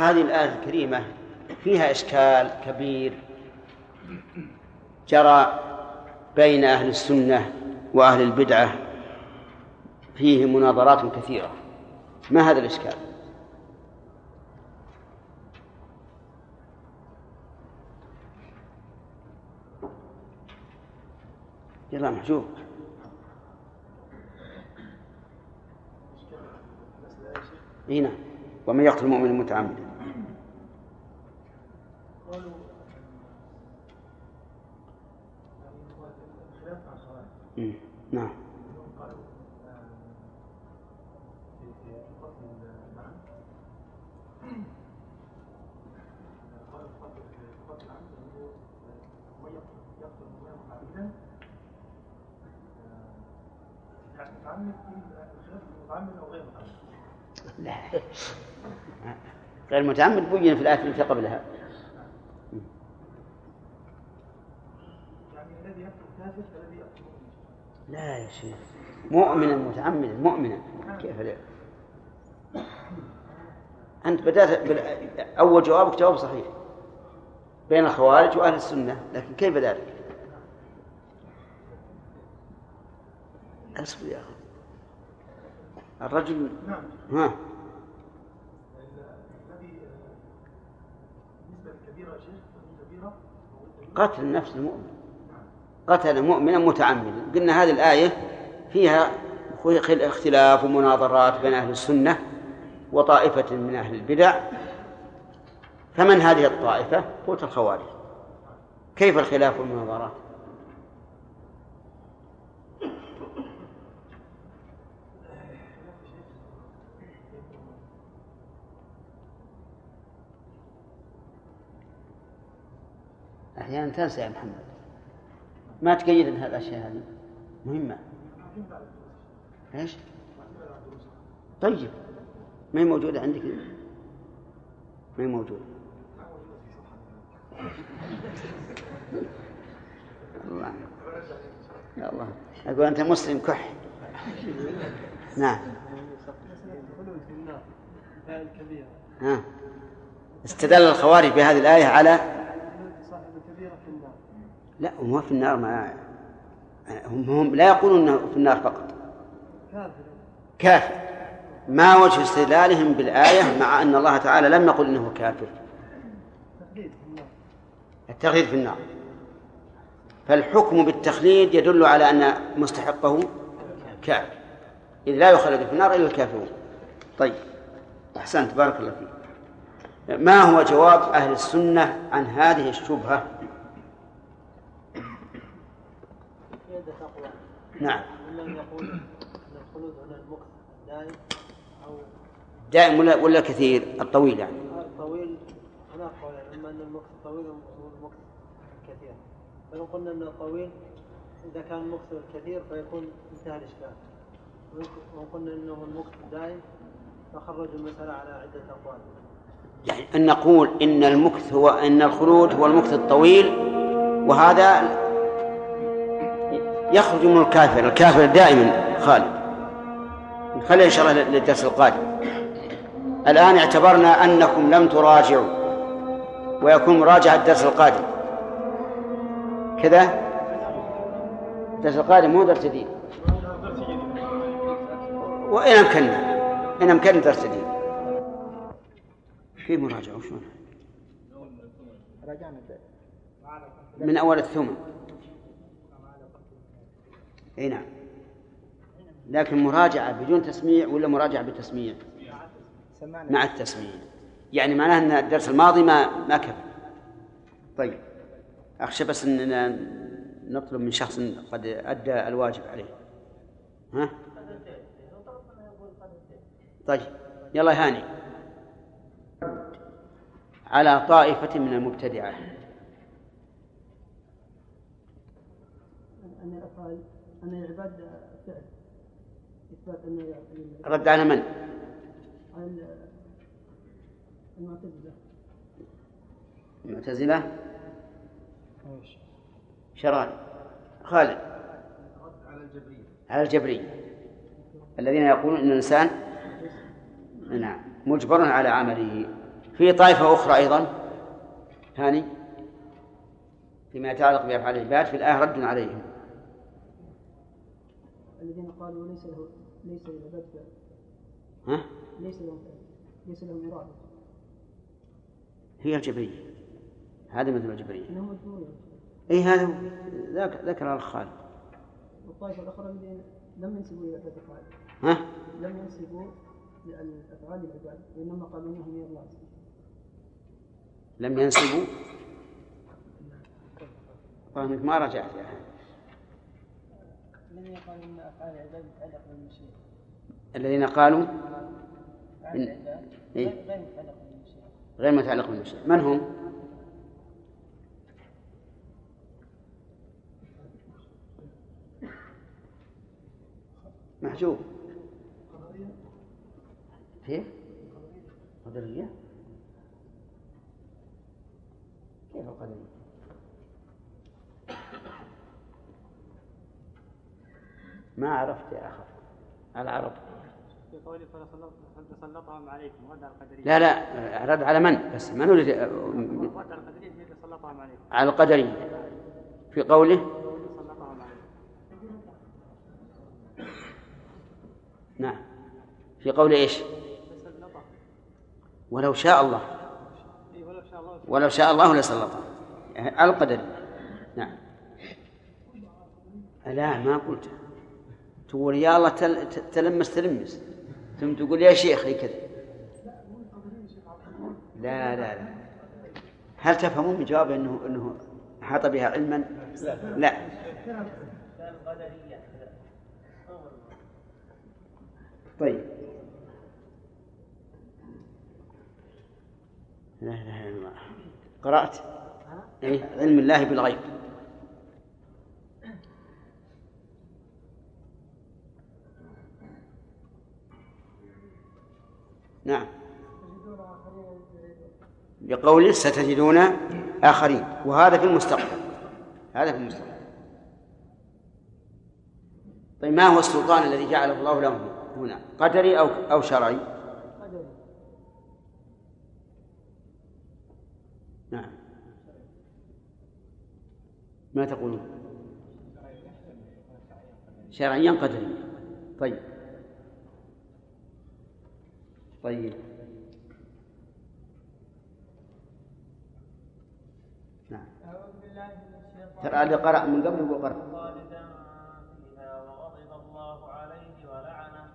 هذه الآية الكريمة فيها إشكال كبير جرى بين أهل السنة وأهل البدعة فيه مناظرات كثيرة. ما هذا الإشكال؟ يلا محجوب. إي نعم. ومن يقتل المؤمن متعمدا نعم لا غير متعمد بين في الآية التي قبلها. يعني لا يا شيخ. مؤمنا متعمدا مؤمنا. كيف لا؟ أنت بدأت أول جوابك جواب صحيح. بين الخوارج وأهل السنة. لكن كيف ذلك؟ أصبر يا أخي. الرجل نعم. ها؟ قتل النفس المؤمن قتل مؤمنا متعمدا قلنا هذه الآية فيها اختلاف ومناظرات بين أهل السنة وطائفة من أهل البدع فمن هذه الطائفة؟ قلت الخوارج كيف الخلاف والمناظرات؟ أحيانا تنسى يا محمد. ما تقيد هذه الأشياء هذه؟ مهمة. إيش؟ طيب. ما هي موجودة عندك؟ ما هي موجودة. الله. يا الله. أقول أنت مسلم كح. نعم. ها. استدل الخوارج بهذه الآية على لا هم في النار ما هم, هم لا يقولون إنه في النار فقط. كافر. ما وجه استدلالهم بالآية مع أن الله تعالى لم يقل إنه كافر. التغيير في النار. فالحكم بالتخليد يدل على أن مستحقه كافر. إذ لا يخلد في النار إلا الكافرون. طيب. أحسنت بارك الله فيك. ما هو جواب أهل السنة عن هذه الشبهة؟ نعم. من يقول أن الخلود هنا المكث دائم أو دائم ولا ولا كثير؟ الطويل يعني. الطويل هناك قول أما أن المكث طويل والمكث كثير فلو قلنا أن الطويل إذا كان المكث كثير فيكون انتهى الإشكال. وقلنا أنه المكث دائم فخرجوا المسألة على عدة أقوال. يعني أن نقول إن المكث هو أن الخلود هو المكث الطويل وهذا يخرج من الكافر الكافر دائما خالد. خلينا إن شاء الله للدرس القادم. الآن اعتبرنا أنكم لم تراجعوا ويكون مراجعة الدرس القادم. كذا؟ الدرس القادم مو درس جديد. وإن أمكننا إن أمكننا درس جديد. كيف مراجعة وشلون؟ من أول الثمن. إي نعم. لكن مراجعة بدون تسميع ولا مراجعة بتسميع؟ مع التسميع. يعني معناه أن الدرس الماضي ما ما كفى. طيب. أخشى بس اننا نطلب من شخص قد أدى الواجب عليه. ها؟ طيب. يلا هاني. على طائفة من المبتدعة. أن أن العباد فعل إثبات أن رد على من؟ على المعتزلة. المعتزلة؟ شران. خالد. رد على الجبرية. على الجبرية. الذين يقولون أن الإنسان نعم. مجبر على عمله. في طائفة أخرى أيضا. ثاني. فيما يتعلق بأفعال العباد. في الآية رد عليهم. الذين قالوا ليس له ليس للعباد ها؟ ليس لهم ليس لهم إرادة هي الجبرية. هذا مثل الجبرية. أي هذا ذكر الخالد والطائفة الأخرى الذين لم ينسبوا إلى العباد أفعال ها؟ لم ينسبوا الأفعال العباد وإنما قالوا إنهم من الله لم ينسبوا؟ فهمك ما رجعت يا أخي الذين قالوا إن أفعال العباد تتعلق بالمشيئة الذين قالوا العباد إيه؟ غير متعلق بالمشيئة من هم؟ محجوب كيف؟ قدرية؟ كيف القدرية؟ ما عرفت يا أخي. العرب. في قوله فسلطهم عليكم القدرية لا لا رد على من؟ بس من ولد ودع القدرية هي سلطهم عليكم. على القدرية في قوله؟ نعم. في قوله إيش؟ سلطهم ولو شاء الله. إيه ولو شاء الله. ولو شاء الله لسلطه على القدرية نعم. لا ما قلت. تقول يا الله تل تلمس تلمس. ثم تقول يا شيخ لي كذا لا لا لا. هل تفهمون من جوابه انه إنه أحاط بها علما؟ لا. طيب. لا إله إلا الله. قرأت؟ إيه؟ علم الله بالغيب. نعم. بقول ستجدون آخرين. وهذا في المستقبل. هذا في المستقبل. طيب ما هو السلطان الذي جعله الله لهم هنا؟ قدري أو أو شرعي؟ نعم. ما تقولون؟ شرعيا قدريا طيب. طيب. نعم. ترى اللي قرأ من قبل يقول قرأ. خالدا فيها وغضب الله عليه ولعنه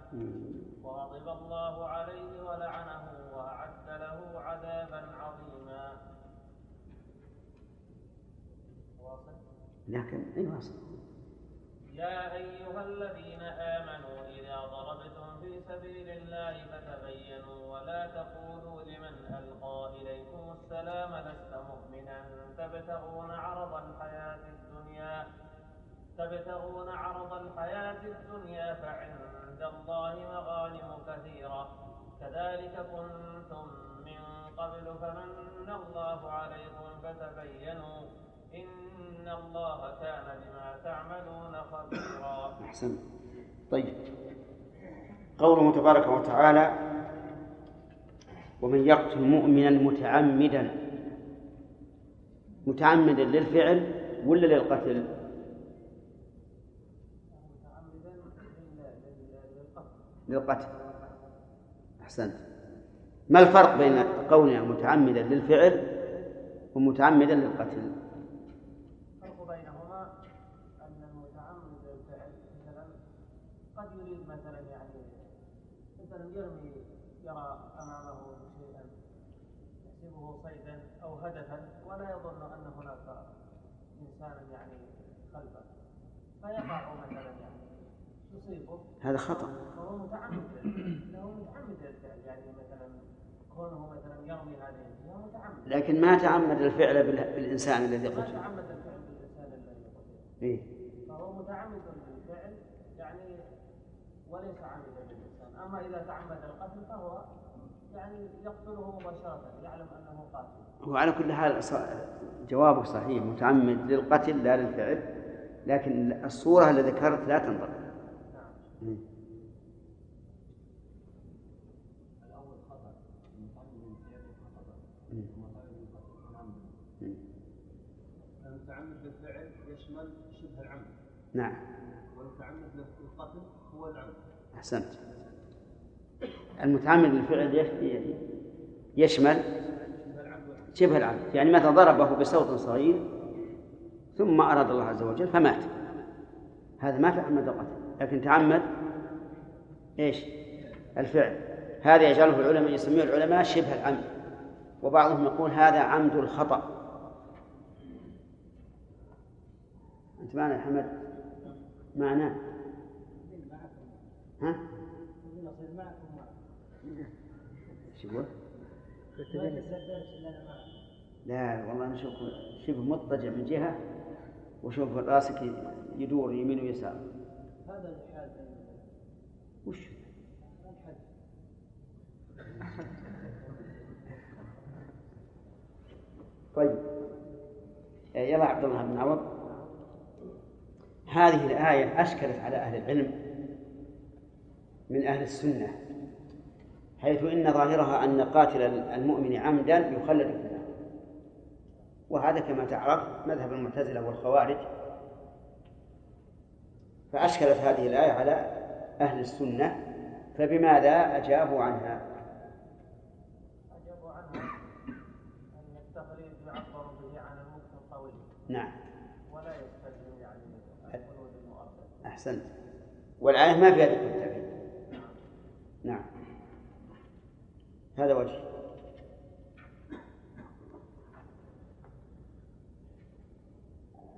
وغضب الله عليه ولعنه وأعد له عذابا عظيما لكن اي واصل يا أيها الذين آمنوا إذا ضربتم سبيل الله فتبينوا ولا تقولوا لمن ألقى إليكم السلام لست مؤمنا. تبتغون عرض الحياة الدنيا تبتغون عرض الحياة الدنيا فعند الله مغانم كثيرة. كذلك كنتم من قبل فمن الله عليكم فتبينوا إن الله كان بما تعملون خبيرا. أحسن. طيب. قوله تبارك وتعالى ومن يقتل مؤمنا متعمدا. متعمدا للفعل ولا للقتل؟ للقتل. أحسنت. ما الفرق بين قولنا متعمدا للفعل ومتعمدا للقتل الفرق بينهما أن المتعمد للفعل مثلا قد يريد مثلا يعني مثلا يرمي يرى أمامه شيئا يحسبه صيدا أو هدفا ولا يظن أن هناك إنسانا يعني خلفه. فيقع مثلا يعني يصيبه. هذا خطأ. فهو متعمد له متعمد للفعل يعني مثلا كونه مثلا يرمي هذه الجهة متعمد. لكن ما تعمد الفعل بال- بالإنسان الذي ما قتل تعمد الفعل بالإنسان الذي قتل. إيه؟ فهو متعمد للفعل يعني وليس عامدا للإنسان أما إذا تعمد القتل فهو يعني يقتله مباشرة يعلم أنه قاتل. هو على كل حال جوابك صحيح متعمد للقتل لا للفعل لكن الصورة اللي ذكرت لا تنطبق نعم. يشمل شبه العمد. نعم. والمتعمد للقتل هو العمد. أحسنت. المتعمد يش- يشمل شبه العمد يعني مثلا ضربه بصوت صغير ثم أراد الله عز وجل فمات. هذا ما تعمد القتل لكن تعمد إيش؟ الفعل. هذا يجعله العلماء يسميه العلماء شبه العمد. وبعضهم يقول هذا عمد الخطأ. أنت معنا يا حمد؟ معنا؟ ها؟ شو؟ لا والله نشوف شبه مضطجع من جهة وشوف رأسك يدور يمين ويسار. هذا الحال. وش؟ طيب. يلا عبد الله بن عوض. هذه الآية أشكلت على أهل العلم من أهل السنة. حيث إن ظاهرها أن قاتل المؤمن عمدا يخلد في النار. وهذا كما تعرف مذهب المعتزلة والخوارج. فأشكلت هذه الآية على أهل السنة فبماذا أجابوا عنها؟ أجابوا عنها أن التقليد يعبر به عن المكس القوي. نعم. ولا يستلزم يعني الخلود المؤبد أحسنت. والآية ما فيها ذكر التأكيد نعم هذا وجه.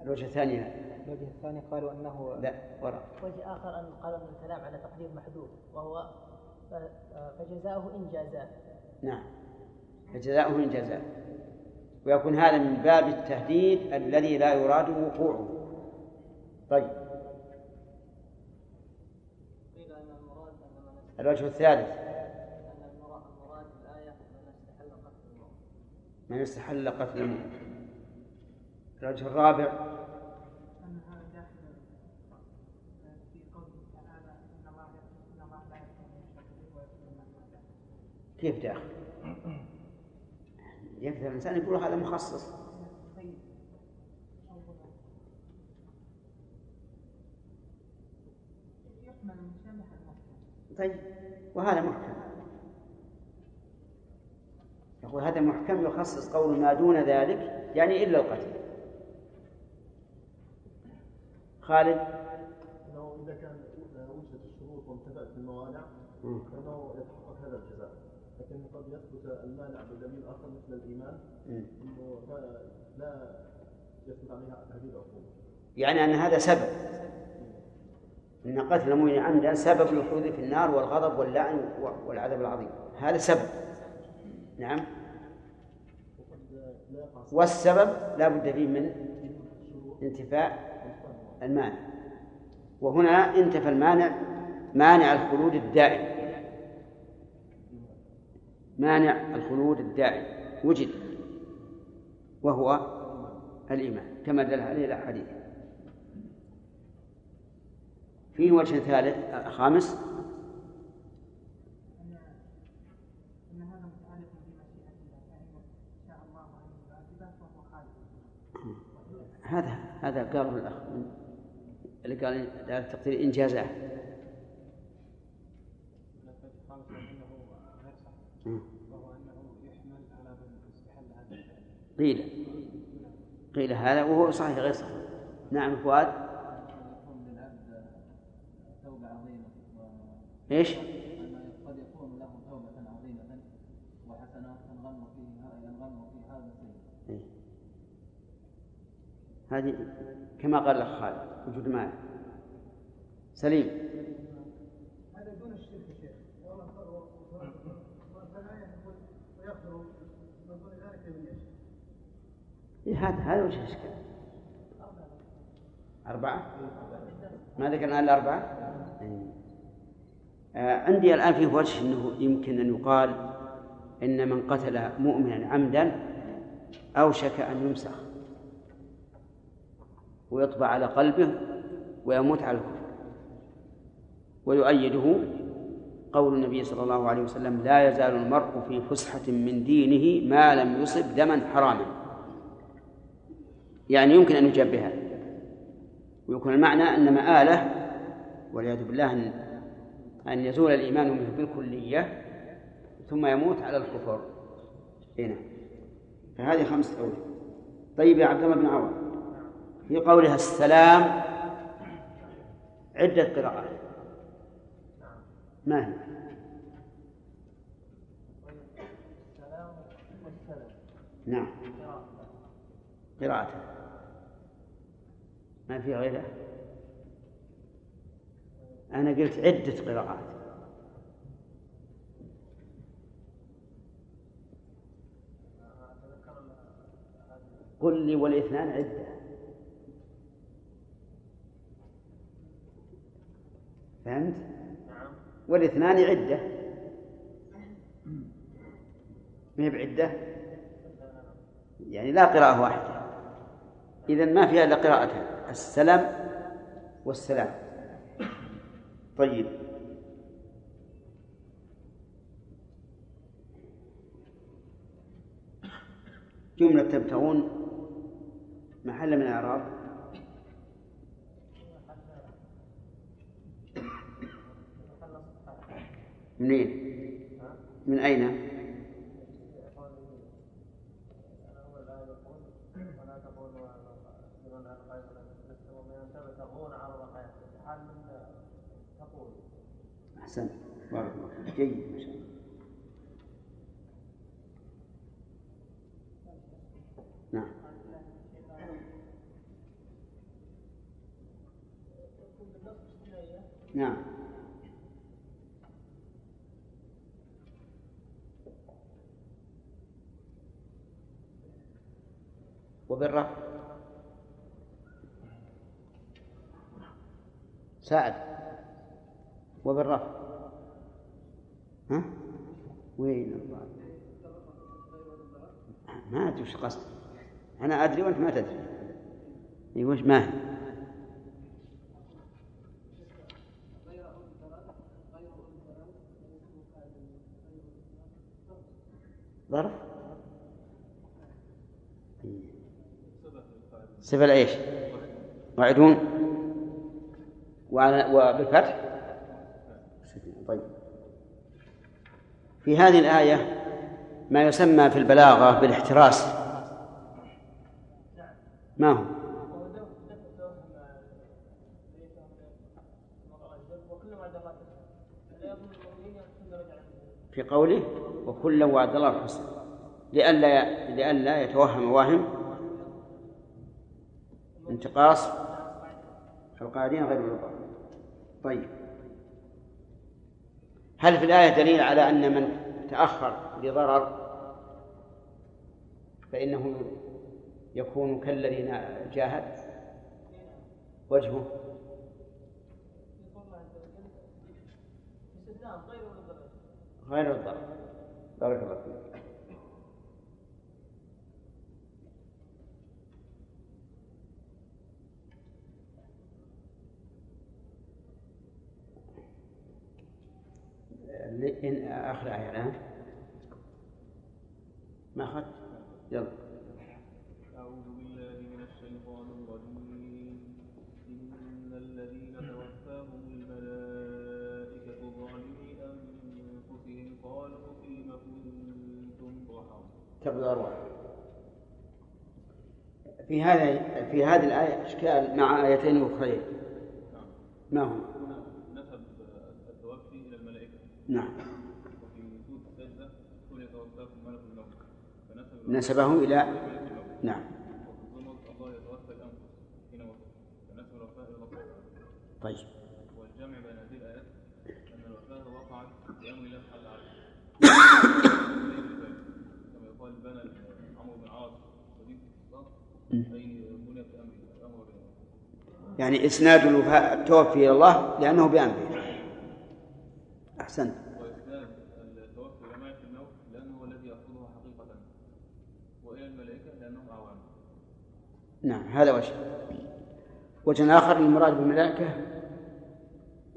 الوجه الثاني الوجه الثاني قالوا أنه لا وراء. وجه آخر أن قال ابن الكلام على تقدير محذوف وهو فجزاؤه إن جازاه. نعم. فجزاؤه من جزاء ويكون هذا من باب التهديد الذي لا يراد وقوعه. طيب. أن أن الوجه الثالث ان المراد المراد الايه من استحل قتل الموت من استحل قتل المؤمن. الوجه الرابع. كيف داخل يقدر الإنسان يقول هذا مخصص. طيب وهذا محكم. يقول هذا محكم يخصص قول ما دون ذلك يعني إلا القتل. خالد؟ أنه إذا كان وجدت الشروط وانتفأت الموانع مم. فإنه يتحقق هذا الجزاء. لكن قد يثبت المانع بدليل آخر مثل الإيمان مم. إنه لا- لا يثبت عليها هذه العقوبه يعني أن هذا سبب. أن قتل المؤمن عمدا سبب الخلود في النار والغضب واللعن والعذاب العظيم. هذا سبب. نعم. والسبب لا بد فيه من انتفاء المانع. وهنا انتفى المانع مانع الخلود الدائم. مانع الخلود الدائم. وجد. وهو الإيمان. كما دل عليه الأحاديث. فيه وجه ثالث آه، خامس أن أن هذا متعلق بمشيئة الله فإن شاء الله أن يعذبه فهو خالد هذا هذا قاله الأخ اللي قال التقدير على هذا الفعل قيل قيل هذا وهو صحيح غير صحيح نعم فؤاد إيش؟ قد يكون له توبه عظيمه وحسنات ينغم فيها ينغم في هذا السيد. هذه كما قال الأخ خالد وجود مال سليم. هذا دون الشرك يا شيخ. هذا هذا وجه الإشكال. أربعة؟ ما ذكرنا إلا أربعة؟ إيه. آه عندي الآن فيه وجه أنه يمكن أن يقال إن من قتل مؤمنا عمدا أوشك أن يمسخ. ويطبع على قلبه ويموت على الكفر. ويؤيده قول النبي صلى الله عليه وسلم لا يزال المرء في فسحة من دينه ما لم يصب دما حراما. يعني يمكن أن يجاب بها. ويكون المعنى أن مآله والعياذ بالله أن أن يزول الإيمان منه بالكلية ثم يموت على الكفر. هنا فهذه خمسة أوجه طيب يا عبد الله بن عوض في قولها السلام عدة قراءات. ما هي؟ نعم. قراءة ما في غيرها؟ أنا قلت عدة قراءات. قل لي والإثنان عدة. فهمت؟ والاثنان عدة. ما هي بعدة؟ يعني لا قراءة واحدة. إذا ما فيها إلا قراءتان السلام والسلام. طيب. جملة تبتغون محل من الإعراب. منين؟ من أين؟ أحسنت بارك الله فيك. جيد ما شاء الله نعم نعم وبالرفع ساعد وبالرفع ها؟ وين ما أدري وش قصد. أنا أدري وأنت ما تدري. إي وش ما هي؟ صفة الإيش وعدون وعلى وبالفتح؟ طيب. في هذه الآية ما يسمى في البلاغة بالاحتراس. ما هو؟ في قوله وكلا وعد الله الحسنى لئلا لئلا يتوهم واهم؟ انتقاص القاعدين غير الرضا طيب. هل في الآية دليل على أن من تأخر لضرر فإنه يكون كالذي جاهد. وجهه. غير الضرر. بارك الله فيك. إن آخر آية الآن. ما أخذت؟ يلا. أعوذ بالله من الشيطان الرجيم. إن الذين توفاهم الملائكة ظالمي أنفسهم قالوا فيم كنتم ضحى. تقبل الأرواح. في هذا في هذه الآية إشكال مع آيتين أخرين. ما هم؟ فنسب الوفاء إلى الله طيب. والجمع بين هذه الآيات أن الوفاة وقعت بأمر الله كما يقال بنى عمرو بن بالله يعني إسناد الوفاء التوفي إلى الله لأنه بأمره. أحسنت. ملك الموت لأنه هو الذي يأخذها حقيقة وإلى الملائكة لأنهم أعوان. نعم هذا وجه. وجه آخر المراد بالملائكة.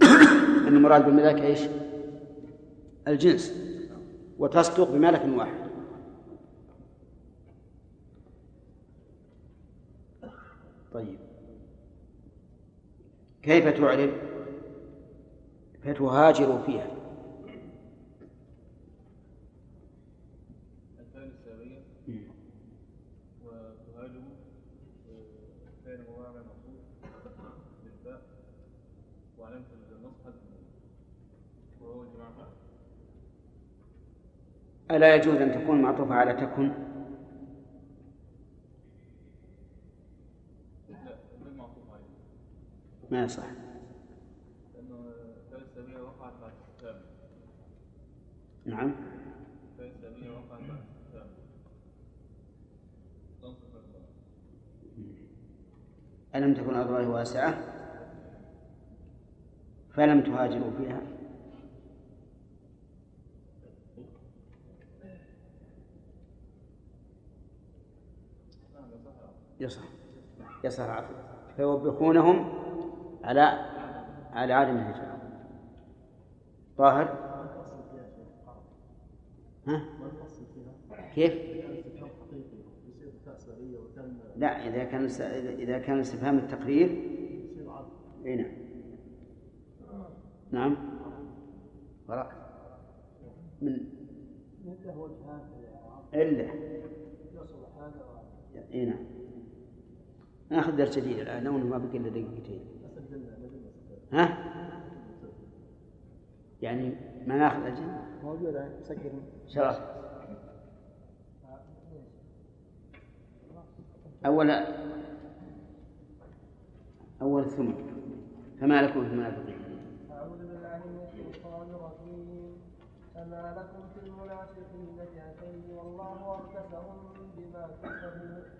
أن المراد بالملائكة إيش؟ الجنس. وتصدق بملك واحد. طيب. كيف تعرب فتهاجر فيها الفعل السابية وتهاجم فعل مضارع مقصود بالفاء وعلامة النصب حذف وهو جماعة فعل ألا يجوز أن تكون معطوفة على تكن؟ ما يصح. نعم. ألم تكن أرض الله واسعة؟ فلم تهاجروا فيها نعم يصح يصح العفو فيوبخونهم على على عدم الهجرة. طاهر؟ ها؟ كيف؟ لا إذا كان إذا كان استفهام التقرير أي نعم. نعم. وراء. من؟ إلا. إي نعم. ناخذ درس جديد الآن لو ما بقي إلا دقيقتين. ها؟ يعني ما ناخذ أجل؟ موجودة سجل شرف أول أول ثم. فما لكم في المنافقين؟ أعوذ بالله من الشيطان الرجيم. فما لكم في المنافقين فئتين والله أركسهم بما كسبوا.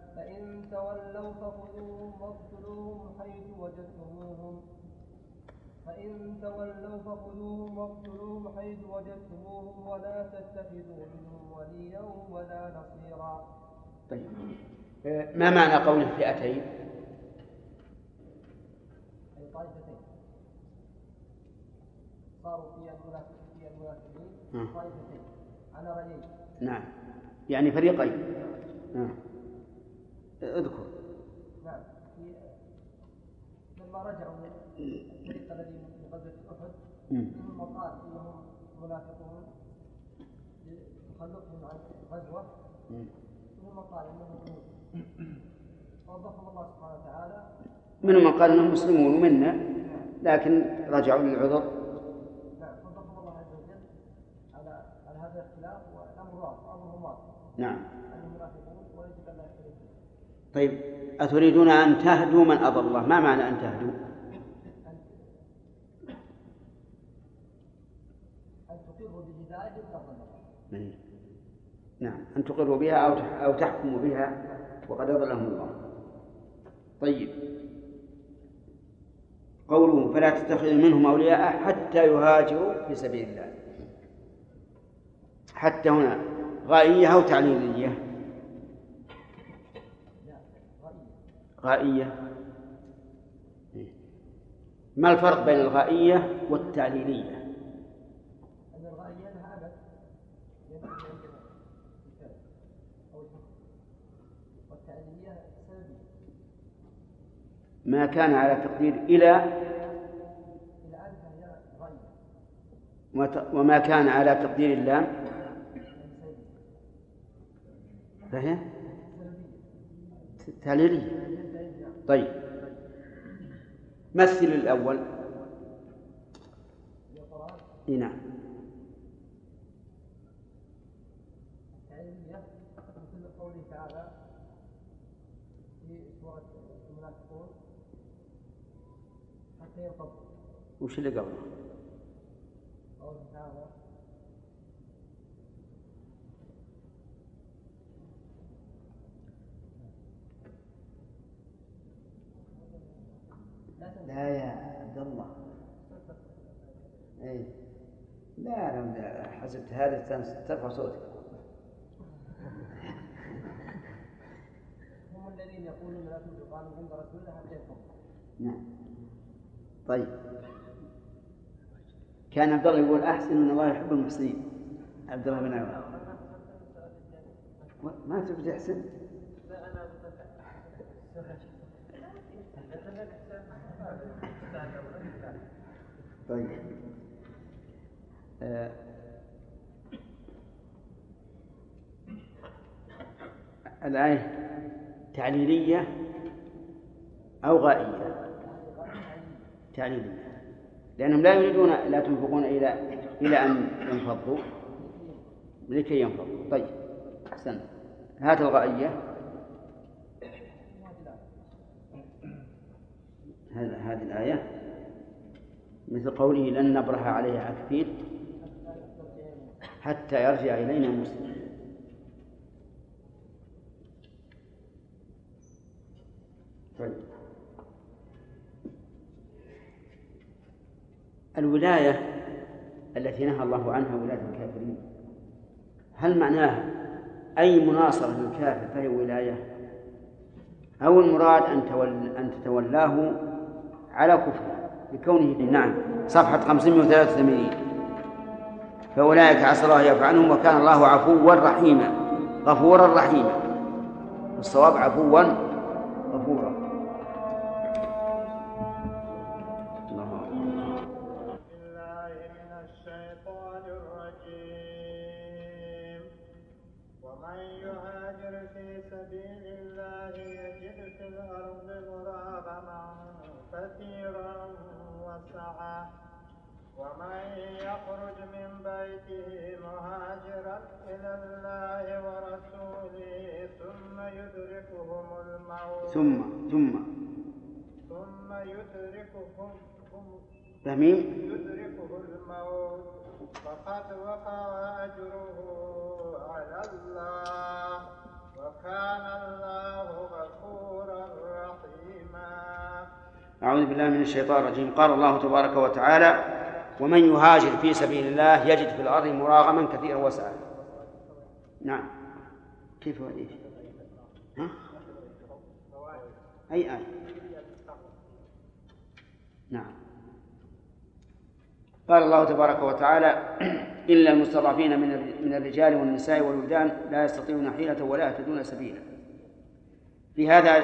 فإن تولوا فخذوهم واقتلوهم حيث وجدتموهم. فإن تولوا فخذوهم واقتلوهم حيث وجدتموهم ولا تتخذوا منهم وليا ولا نصيرا. طيب. آه، ما معنى قوله فئتين؟ أي طائفتين. صاروا في المنافقين نعم. طائفتين. على رأيين نعم. يعني فريقين. نعم اذكر. نعم لما رجعوا من الفريق الذي من غزوة مم. منهم من قال إنهم منافقون لتخلفهم عن. منهم من قال جنود ووظفهم الله سبحانه وتعالى. منهم من قال إنهم مسلمون منا لكن رجعوا للعذر. نعم وظفهم الله عز وجل على على هذا الاختلاف والأمر واضح أمرهم واضح. نعم أنهم منافقون ويجب أن لا يختلفوا طيب أتريدون أن تهدوا من أضل الله؟ ما معنى أن تهدوا؟ نعم أن تقروا بها أو أو تحكموا بها وقد أضلهم الله. طيب. قوله فلا تتخذوا منهم أولياء حتى يهاجروا في سبيل الله. حتى هنا غائية أو تعليلية غائية ما الفرق بين الغائية والتعليلية؟ لها أبد. الحكم والتعليلية ما كان على تقدير إلى وما كان على تقدير اللام. فهي؟ تعليلية. طيب. مثل الأول. القرآن إي نعم. وش اللي قبله؟ قوله تعالى لا يا عبد الله. اي لا أنا حسبت هذه ترفع صوتك. هم الذين يقولون لا تنفقوا عند رسول الله حتى نعم. طيب. كان عبد الله يقول أحسن إن الله يحب المحسنين. عبد الله بن عمر ما تبي تحسن طيب. آه. الآية تعليلية أو غائية؟ تعليلية. لأنهم لا يريدون لا تنفقون إلى إلى أن ينفضوا. لكي ينفضوا. طيب أحسن هات الغائية هذا هذه الآية مثل قوله لن نبرح عليه عاكفين حتى يرجع إلينا مسلم طيب. الولاية التي نهى الله عنها ولاية الكافرين هل معناها أي مناصرة للكافر فهي ولاية؟ أو المراد أن أن تتولاه على كفره لكونه نعم. صفحة 583 فأولئك عسى الله يفعلهم وكان الله عفوا رحيما. غفورا رحيما. الصواب عفوا غفورا. وسعة ومن يخرج من بيته مهاجرا إلى الله ورسوله ثم يدركهم الموت. ثم ثم. ثم يدركهم فهمين يدركه الموت. فقد وقع أجره على الله وكان الله غفورا رحيما. أعوذ بالله من الشيطان الرجيم. قال الله تبارك وتعالى ومن يهاجر في سبيل الله يجد في الأرض مراغما كثيرا وسعا. نعم. كيف هو إيش؟ ها؟ أي آية؟ نعم. قال الله تبارك وتعالى إلا المستضعفين من من الرجال والنساء والولدان لا يستطيعون حيلة ولا يهتدون سبيلا. في هذا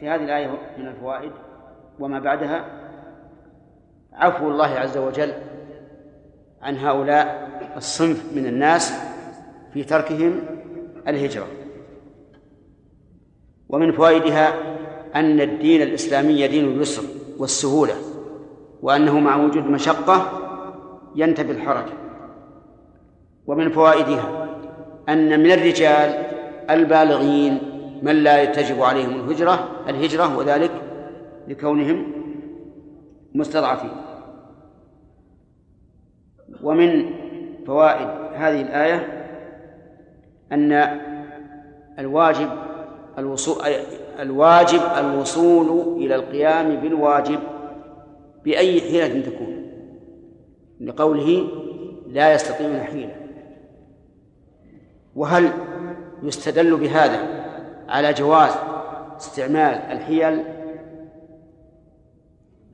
في هذه الآية من الفوائد وما بعدها عفو الله عز وجل عن هؤلاء الصنف من الناس في تركهم الهجرة. ومن فوائدها أن الدين الإسلامي دين اليسر والسهولة وأنه مع وجود مشقة ينتبه الحرج. ومن فوائدها أن من الرجال البالغين من لا تجب عليهم الهجرة الهجرة وذلك لكونهم مستضعفين. ومن فوائد هذه الآية أن الواجب الوصول الواجب الوصول إلى القيام بالواجب بأي حيلة تكون لقوله لا يستطيعون حيلة. وهل يستدل بهذا على جواز استعمال الحيل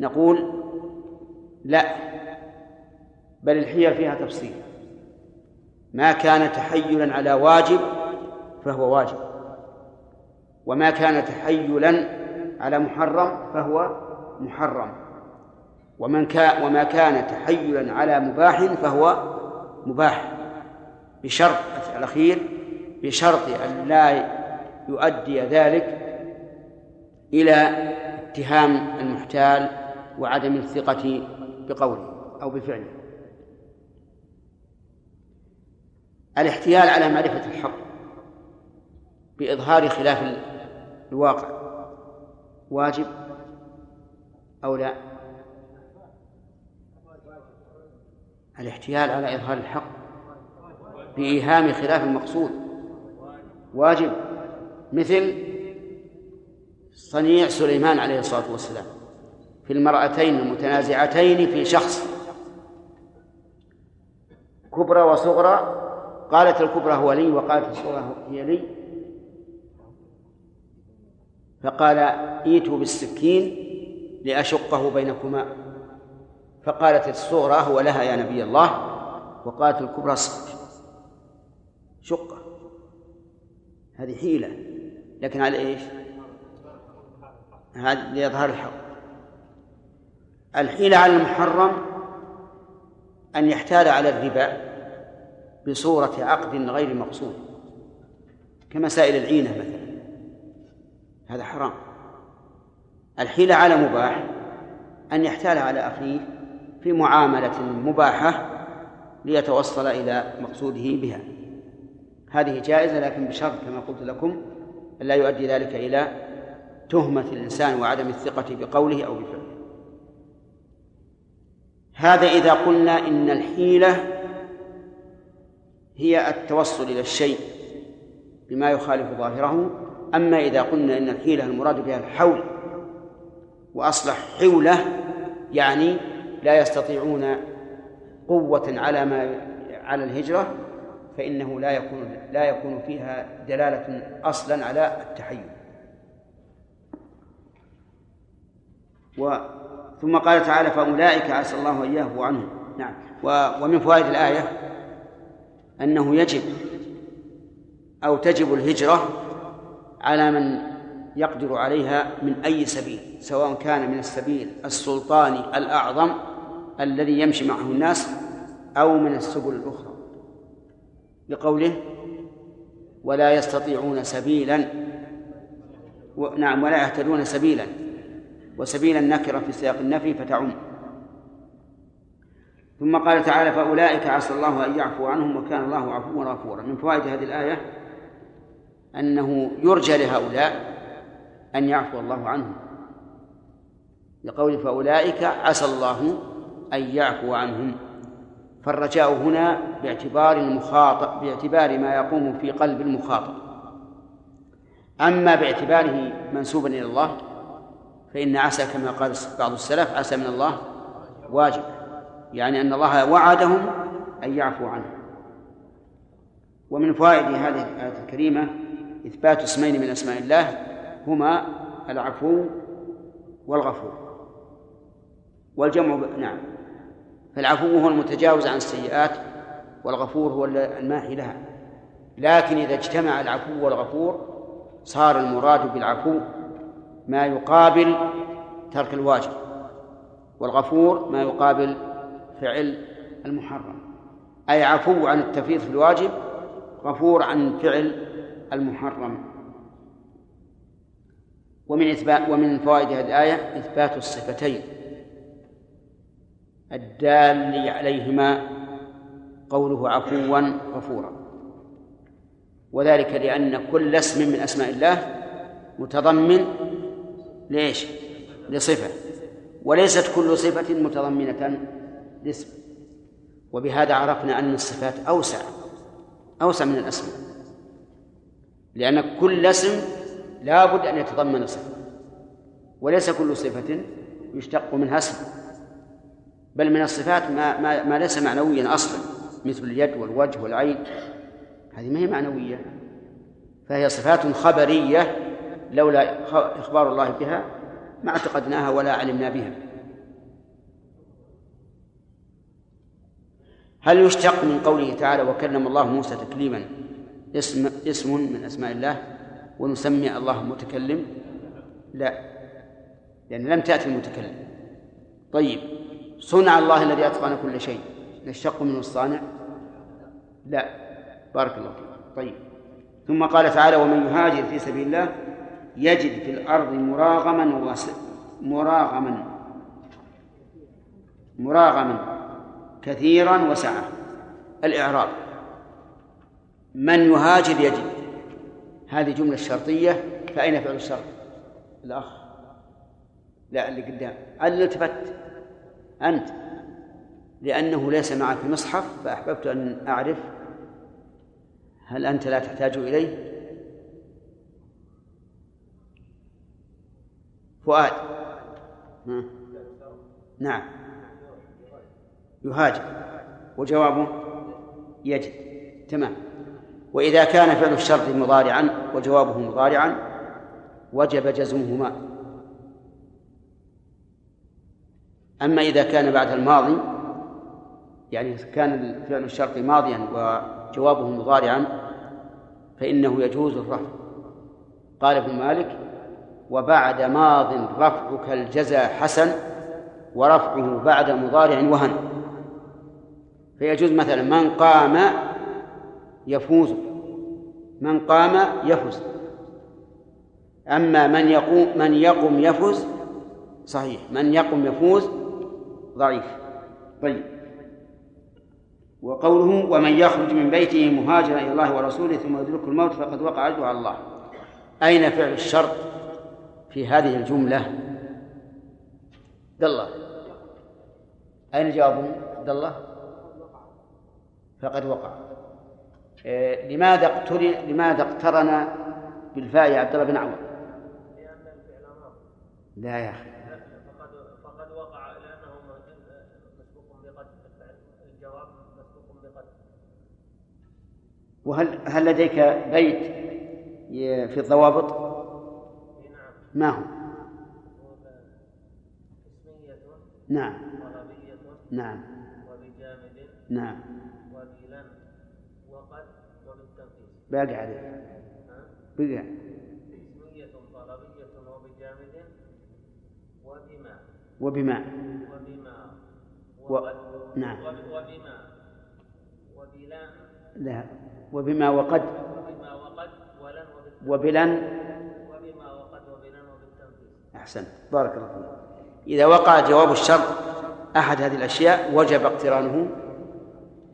نقول لا بل الحيل فيها تفصيل. ما كان تحيلا على واجب فهو واجب وما كان تحيلا على محرم فهو محرم ومن كان وما كان تحيلا على مباح فهو مباح بشرط الأخير بشرط أن لا يؤدي ذلك إلى اتهام المحتال وعدم الثقة بقوله أو بفعله. الاحتيال على معرفة الحق بإظهار خلاف الواقع واجب أو لا؟ الاحتيال على إظهار الحق بإيهام خلاف المقصود واجب مثل صنيع سليمان عليه الصلاة والسلام. في المرأتين المتنازعتين في شخص. كبرى وصغرى قالت الكبرى هو لي وقالت الصغرى هي لي. فقال ائتوا بالسكين لأشقه بينكما. فقالت الصغرى هو لها يا نبي الله وقالت الكبرى شقة. هذه حيلة لكن على إيش؟ هذا لإظهار الحق. الحيلة على المحرم أن يحتال على الربا بصورة عقد غير مقصود كمسائل العينة مثلا. هذا حرام. الحيلة على مباح أن يحتال على أخيه في معاملة مباحة ليتوصل إلى مقصوده بها. هذه جائزة لكن بشرط كما قلت لكم ألا يؤدي ذلك إلى تهمة الإنسان وعدم الثقة بقوله أو بفعله. هذا إذا قلنا إن الحيلة هي التوصل إلى الشيء بما يخالف ظاهره. أما إذا قلنا إن الحيلة المراد بها الحول وأصلح حولة يعني لا يستطيعون قوة على ما على الهجرة فإنه لا يكون لا يكون فيها دلالة أصلا على التحيل. و ثم قال تعالى فأولئك عسى الله يهفو عنهم. نعم. ومن فوائد الآية أنه يجب أو تجب الهجرة على من يقدر عليها من أي سبيل سواء كان من السبيل السلطاني الأعظم الذي يمشي معه الناس أو من السبل الأخرى. لقوله ولا يستطيعون سبيلا. نعم ولا يهتدون سبيلا. وسبيل النكرة في سياق النفي فتعم. ثم قال تعالى فأولئك عسى الله أن يعفو عنهم وكان الله عفوا غفورا. من فوائد هذه الآية أنه يرجى لهؤلاء أن يعفو الله عنهم. لقول فأولئك عسى الله أن يعفو عنهم. فالرجاء هنا باعتبار المخاطب باعتبار ما يقوم في قلب المخاطب. أما باعتباره منسوبا إلى الله فإن عسى كما قال بعض السلف عسى من الله واجب يعني أن الله وعدهم أن يعفو عنه ومن فوائد هذه الآية الكريمة إثبات اسمين من أسماء الله هما العفو والغفور والجمع. نعم فالعفو هو المتجاوز عن السيئات والغفور هو الماحي لها لكن إذا اجتمع العفو والغفور صار المراد بالعفو ما يقابل ترك الواجب والغفور ما يقابل فعل المحرم. أي عفو عن التفريط في الواجب غفور عن فعل المحرم. ومن إثبات ومن فوائد هذه الآية إثبات الصفتين الدال عليهما قوله عفوا غفورا. وذلك لأن كل اسم من أسماء الله متضمن ليش؟ لصفة. وليست كل صفة متضمنة لاسم. وبهذا عرفنا أن الصفات أوسع أوسع من الأسماء لأن كل اسم لا بد أن يتضمن صفة. وليس كل صفة يشتق منها اسم. بل من الصفات ما, ما, ما ليس معنويا أصلا مثل اليد والوجه والعين. هذه ما هي معنوية. فهي صفات خبرية لولا إخبار الله بها ما اعتقدناها ولا علمنا بها. هل يشتق من قوله تعالى وكلم الله موسى تكليما؟ اسم اسم من أسماء الله. ونسمي الله متكلم؟ لا. لأن لم تأتي المتكلم. طيب. صنع الله الذي أتقن كل شيء. يشتق منه الصانع؟ لا. بارك الله فيك. طيب. ثم قال تعالى ومن يهاجر في سبيل الله يجد في الأرض مراغما مراغما. مراغما. كثيرا وسعة الإعراب. من يهاجر يجد. هذه جملة شرطية. فأين فعل الشرط؟ الأخ. لا اللي قدام. اللي التفت أنت. لأنه ليس معك مصحف فأحببت أن أعرف هل أنت لا تحتاج إليه. فؤاد. نعم. يهاجر. وجوابه يجد. تمام. وإذا كان فعل الشرط مضارعا وجوابه مضارعا وجب جزمهما. أما إذا كان بعد الماضي يعني كان فعل الشرط ماضيا وجوابه مضارعا فإنه يجوز الرفع قال ابن مالك وبعد ماض رفعك الجزاء حسن ورفعه بعد مضارع وهن. فيجوز مثلا من قام يفوز من قام يفوز. أما من يقوم من يقم يفوز صحيح. من يقم يفوز ضعيف. طيب. وقوله ومن يخرج من بيته مهاجرا إلى الله ورسوله ثم يدركه الموت فقد وقع اجره على الله. أين فعل الشرط؟ في هذه الجملة. عبد الله. أين جوابه عبد الله؟ فقد وقع. إيه لماذا اقترن لماذا اقترن بالفاء يا عبد الله بن ماضي لا يا أخي. فقد وقع لأنه مسبوق الجواب مسبوق وهل هل لديك بيت في الضوابط؟ ما هو؟ نعم. نعم. وبجامد نعم. وبلن وقد وبالتنفيذ باقي. عليه؟ بقى اسمية طلبية وبجامد وبما. وبما وبما و- وقد نعم. وب- وبما وبلان لا. وبما وقد. وبما وقد ولن وبلن وبما أحسنت بارك الله فيك. إذا وقع جواب الشرط أحد هذه الأشياء وجب اقترانه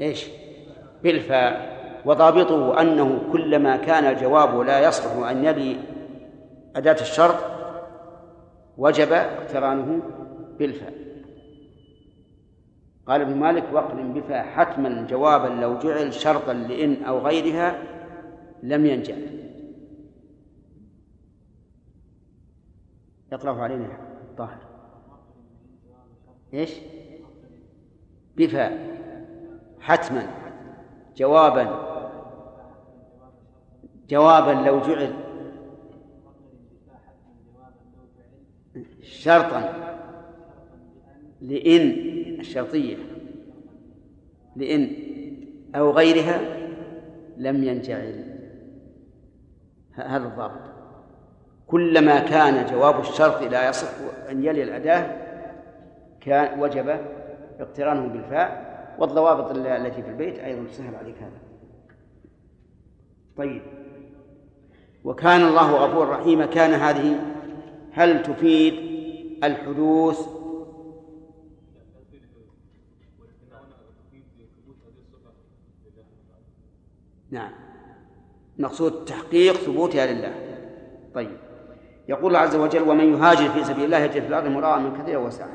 إيش؟ بالفاء. وضابطه أنه كلما كان الجواب لا يصلح أن يلي أداة الشرط وجب اقترانه بالفاء. قال ابن مالك واقرن بفاء حتما جوابا لو جعل شرطا لإن أو غيرها لم ينجح. يقرأه علينا طاهر إيش؟ بفاء. حتما. جوابا. جوابا لو جعل. شرطا. لإن الشرطية. لإن أو غيرها لم ينجعل. هذا الضابط. كلما كان جواب الشرط لا يصح أن يلي الأداة كان وجب اقترانه بالفاء والضوابط ال- التي في البيت أيضا تسهل عليك هذا. طيب. وكان الله غفورا رحيما كان هذه هل تفيد الحدوث؟ نعم. مقصود تحقيق ثبوتها لله. طيب. يقول الله عز وجل ومن يهاجر في سبيل الله يجد في الأرض مراغما كثيرا وسعا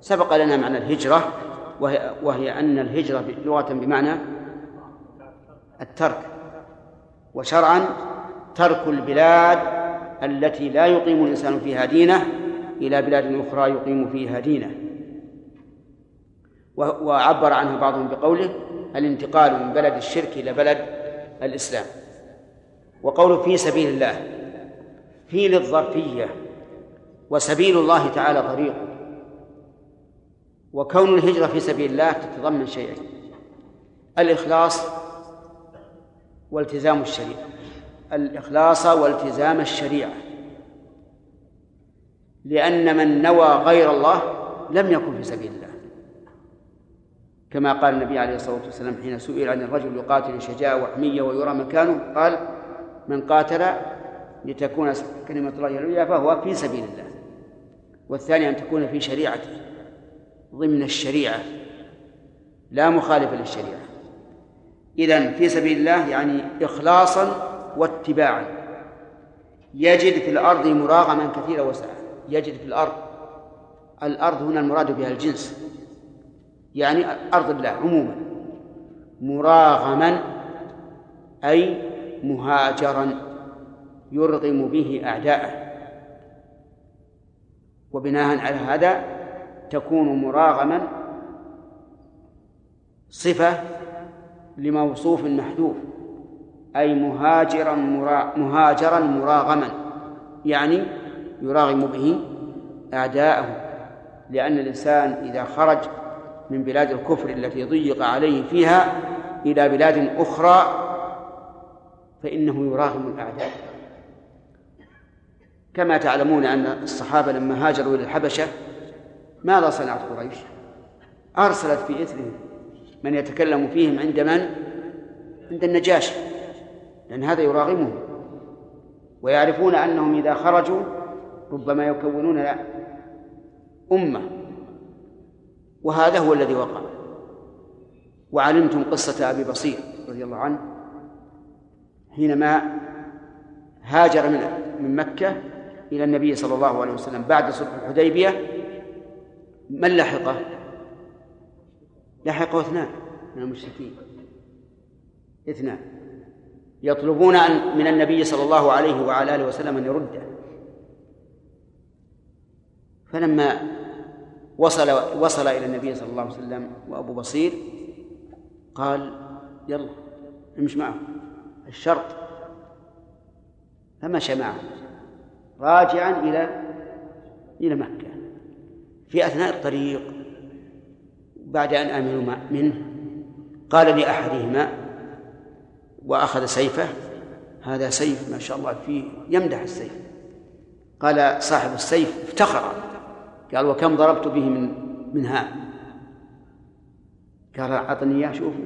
سبق لنا معنى الهجرة وهي, وهي أن الهجرة لغة بمعنى الترك وشرعا ترك البلاد التي لا يقيم الإنسان فيها دينه إلى بلاد أخرى يقيم فيها دينه. وعبر عنه بعضهم بقوله الانتقال من بلد الشرك إلى بلد الإسلام. وقوله في سبيل الله. في للظرفيه وسبيل الله تعالى طريقه. وكون الهجرة في سبيل الله تتضمن شيئين الإخلاص والتزام الشريعة. الإخلاص والتزام الشريعة. لأن من نوى غير الله لم يكن في سبيل الله. كما قال النبي عليه الصلاة والسلام حين سئل عن الرجل يقاتل شجاعة وحمية ويرى مكانه قال من قاتل لتكون كلمة الله العليا فهو في سبيل الله. والثاني أن تكون في شريعته ضمن الشريعة لا مخالفة للشريعة. إذن في سبيل الله يعني إخلاصا واتباعا. يجد في الأرض مراغما كثيرا وسعا يجد في الأرض الأرض هنا المراد بها الجنس. يعني أرض الله عموما. مراغما أي مهاجرا. يرغم به أعداءه. وبناء على هذا تكون مراغما صفة لموصوف محذوف أي مهاجرا مرا مهاجرا مراغما يعني يراغم به أعداءه. لأن الإنسان إذا خرج من بلاد الكفر التي ضيق عليه فيها إلى بلاد أخرى فإنه يراغم الأعداء. كما تعلمون أن الصحابة لما هاجروا إلى الحبشة ماذا صنعت قريش؟ أرسلت في إثرهم من يتكلم فيهم عند من؟ عند النجاشي لأن هذا يراغمهم ويعرفون أنهم إذا خرجوا ربما يكونون أمة وهذا هو الذي وقع وعلمتم قصة أبي بصير رضي الله عنه حينما هاجر من من مكة إلى النبي صلى الله عليه وسلم بعد صلح الحديبية من لحقه؟ لحقه اثنان من المشركين. اثنان. يطلبون أن من النبي صلى الله عليه وعلى آله وسلم أن يرده فلما وصل وصل إلى النبي صلى الله عليه وسلم وأبو بصير قال يلا امش معه. الشرط. فمشى معه. راجعا إلى إلى مكة في أثناء الطريق بعد أن آمنوا منه. قال لأحدهما وأخذ سيفه هذا سيف ما شاء الله فيه يمدح السيف. قال صاحب السيف افتخر. قال وكم ضربت به من من هام قال أعطني إياه شوفوا.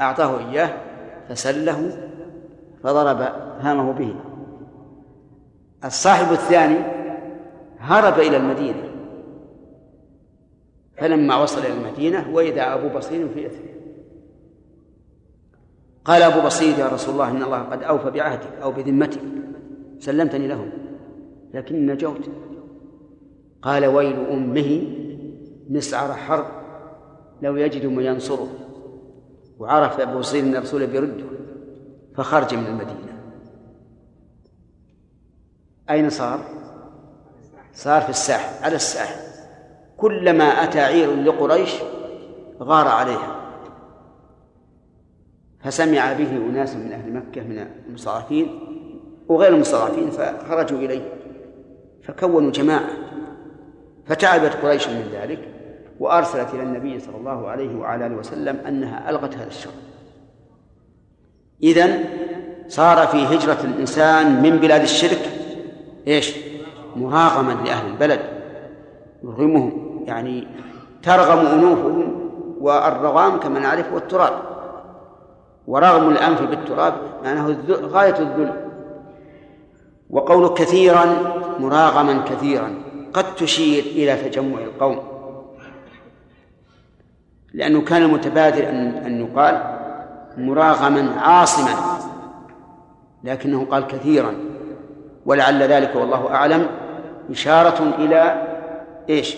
أعطاه إياه فسله فضرب هامه به. الصاحب الثاني هرب إلى المدينة. فلما وصل إلى المدينة وإذا أبو بصير في إثره قال أبو بصير يا رسول الله إن الله قد أوفى بعهدك أو بذمتك. سلمتني لهم لكني نجوت. قال ويل أمه مسعر حرب لو يجد من ينصره. وعرف أبو بصير أن الرسول بيرده فخرج من المدينة. أين صار؟ صار في الساحل على الساحل. كلما أتى عير لقريش غار عليها. فسمع به أناس من أهل مكة من المستضعفين وغير المستضعفين فخرجوا إليه. فكونوا جماعة. فتعبت قريش من ذلك وأرسلت إلى النبي صلى الله عليه وعلى آله وسلم أنها ألغت هذا الشر. إذن صار في هجرة الإنسان من بلاد الشرك إيش؟ مراغما لأهل البلد. يرغمهم يعني ترغم أنوفهم والرغام كما نعرف هو التراب. ورغم الأنف بالتراب معناه غاية الذل. وقول كثيرا مراغما كثيرا قد تشير إلى تجمع القوم. لأنه كان المتبادر أن يقال مراغما عاصما لكنه قال كثيرا. ولعل ذلك والله أعلم إشارة إلى إيش؟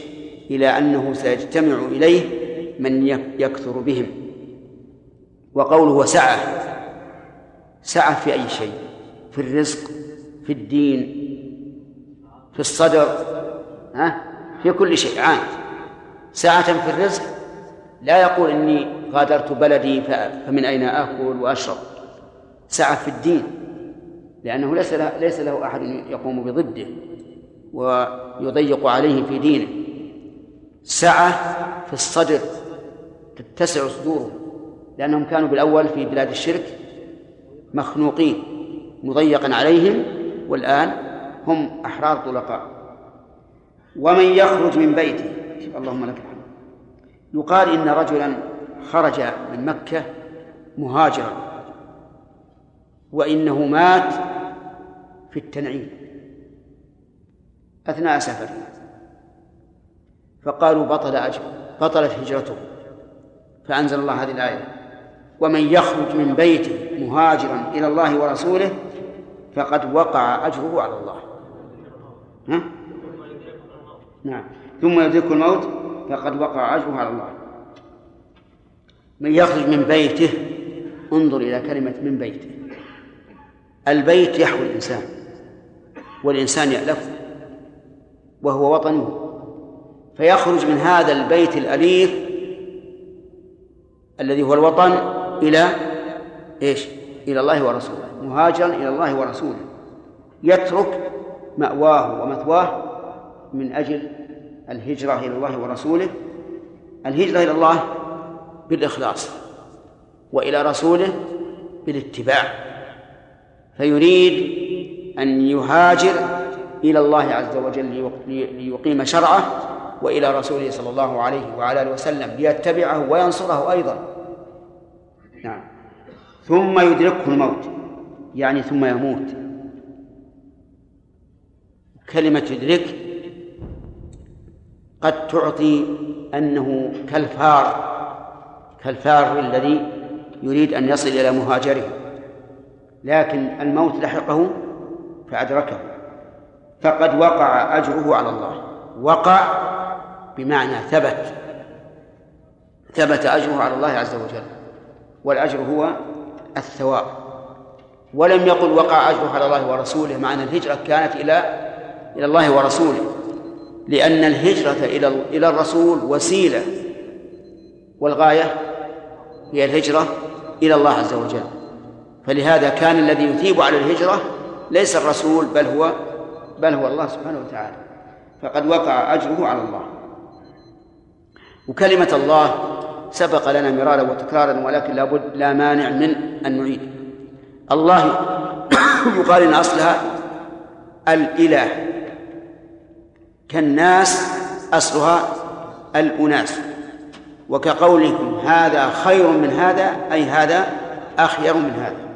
إلى أنه سيجتمع إليه من يكثر بهم. وقوله سعة سعة في أي شيء؟ في الرزق في الدين في الصدر ها؟ في كل شيء عام سعة في الرزق لا يقول إني غادرت بلدي فمن أين آكل وأشرب. سعة في الدين. لأنه ليس له, ليس له أحد يقوم بضده ويضيق عليه في دينه. سعة في الصدر تتسع صدوره لأنهم كانوا بالأول في بلاد الشرك مخنوقين مضيقا عليهم والآن هم أحرار طلقاء. ومن يخرج من بيته اللهم لك الحمد. يقال إن رجلا خرج من مكة مهاجرا وإنه مات في التنعيم. أثناء سفره فقالوا بطل أجر بطلت هجرته. فأنزل الله هذه الآية. ومن يخرج من بيته مهاجرا إلى الله ورسوله فقد وقع أجره على الله. ها؟ نعم. ثم يدرك الموت فقد وقع أجره على الله. من يخرج من بيته انظر إلى كلمة من بيته. البيت يحوي الإنسان. والإنسان يألفه وهو وطنه. فيخرج من هذا البيت الأليف الذي هو الوطن إلى إيش؟ إلى الله ورسوله مهاجرا إلى الله ورسوله. يترك مأواه ومثواه من أجل الهجرة إلى الله ورسوله الهجرة إلى الله بالإخلاص وإلى رسوله بالاتباع. فيريد أن يهاجر إلى الله عز وجل ليقيم شرعه وإلى رسوله صلى الله عليه وعلى آله وسلم ليتبعه وينصره أيضا. نعم. ثم يدركه الموت. يعني ثم يموت. كلمة يدرك قد تعطي أنه كالفار كالفار الذي يريد أن يصل إلى مهاجره. لكن الموت لحقه فأدركه. فقد وقع أجره على الله. وقع بمعنى ثبت. ثبت أجره على الله عز وجل. والأجر هو الثواب. ولم يقل وقع أجره على الله ورسوله مع أن الهجرة كانت إلى إلى الله ورسوله. لأن الهجرة إلى إلى الرسول وسيلة. والغاية هي الهجرة إلى الله عز وجل. فلهذا كان الذي يثيب على الهجرة ليس الرسول بل هو بل هو الله سبحانه وتعالى. فقد وقع أجره على الله. وكلمة الله سبق لنا مرارا وتكرارا ولكن لابد لا مانع من أن نعيد. الله يقال إن أصلها الإله. كالناس أصلها الأناس. وكقولكم هذا خير من هذا أي هذا أخير من هذا.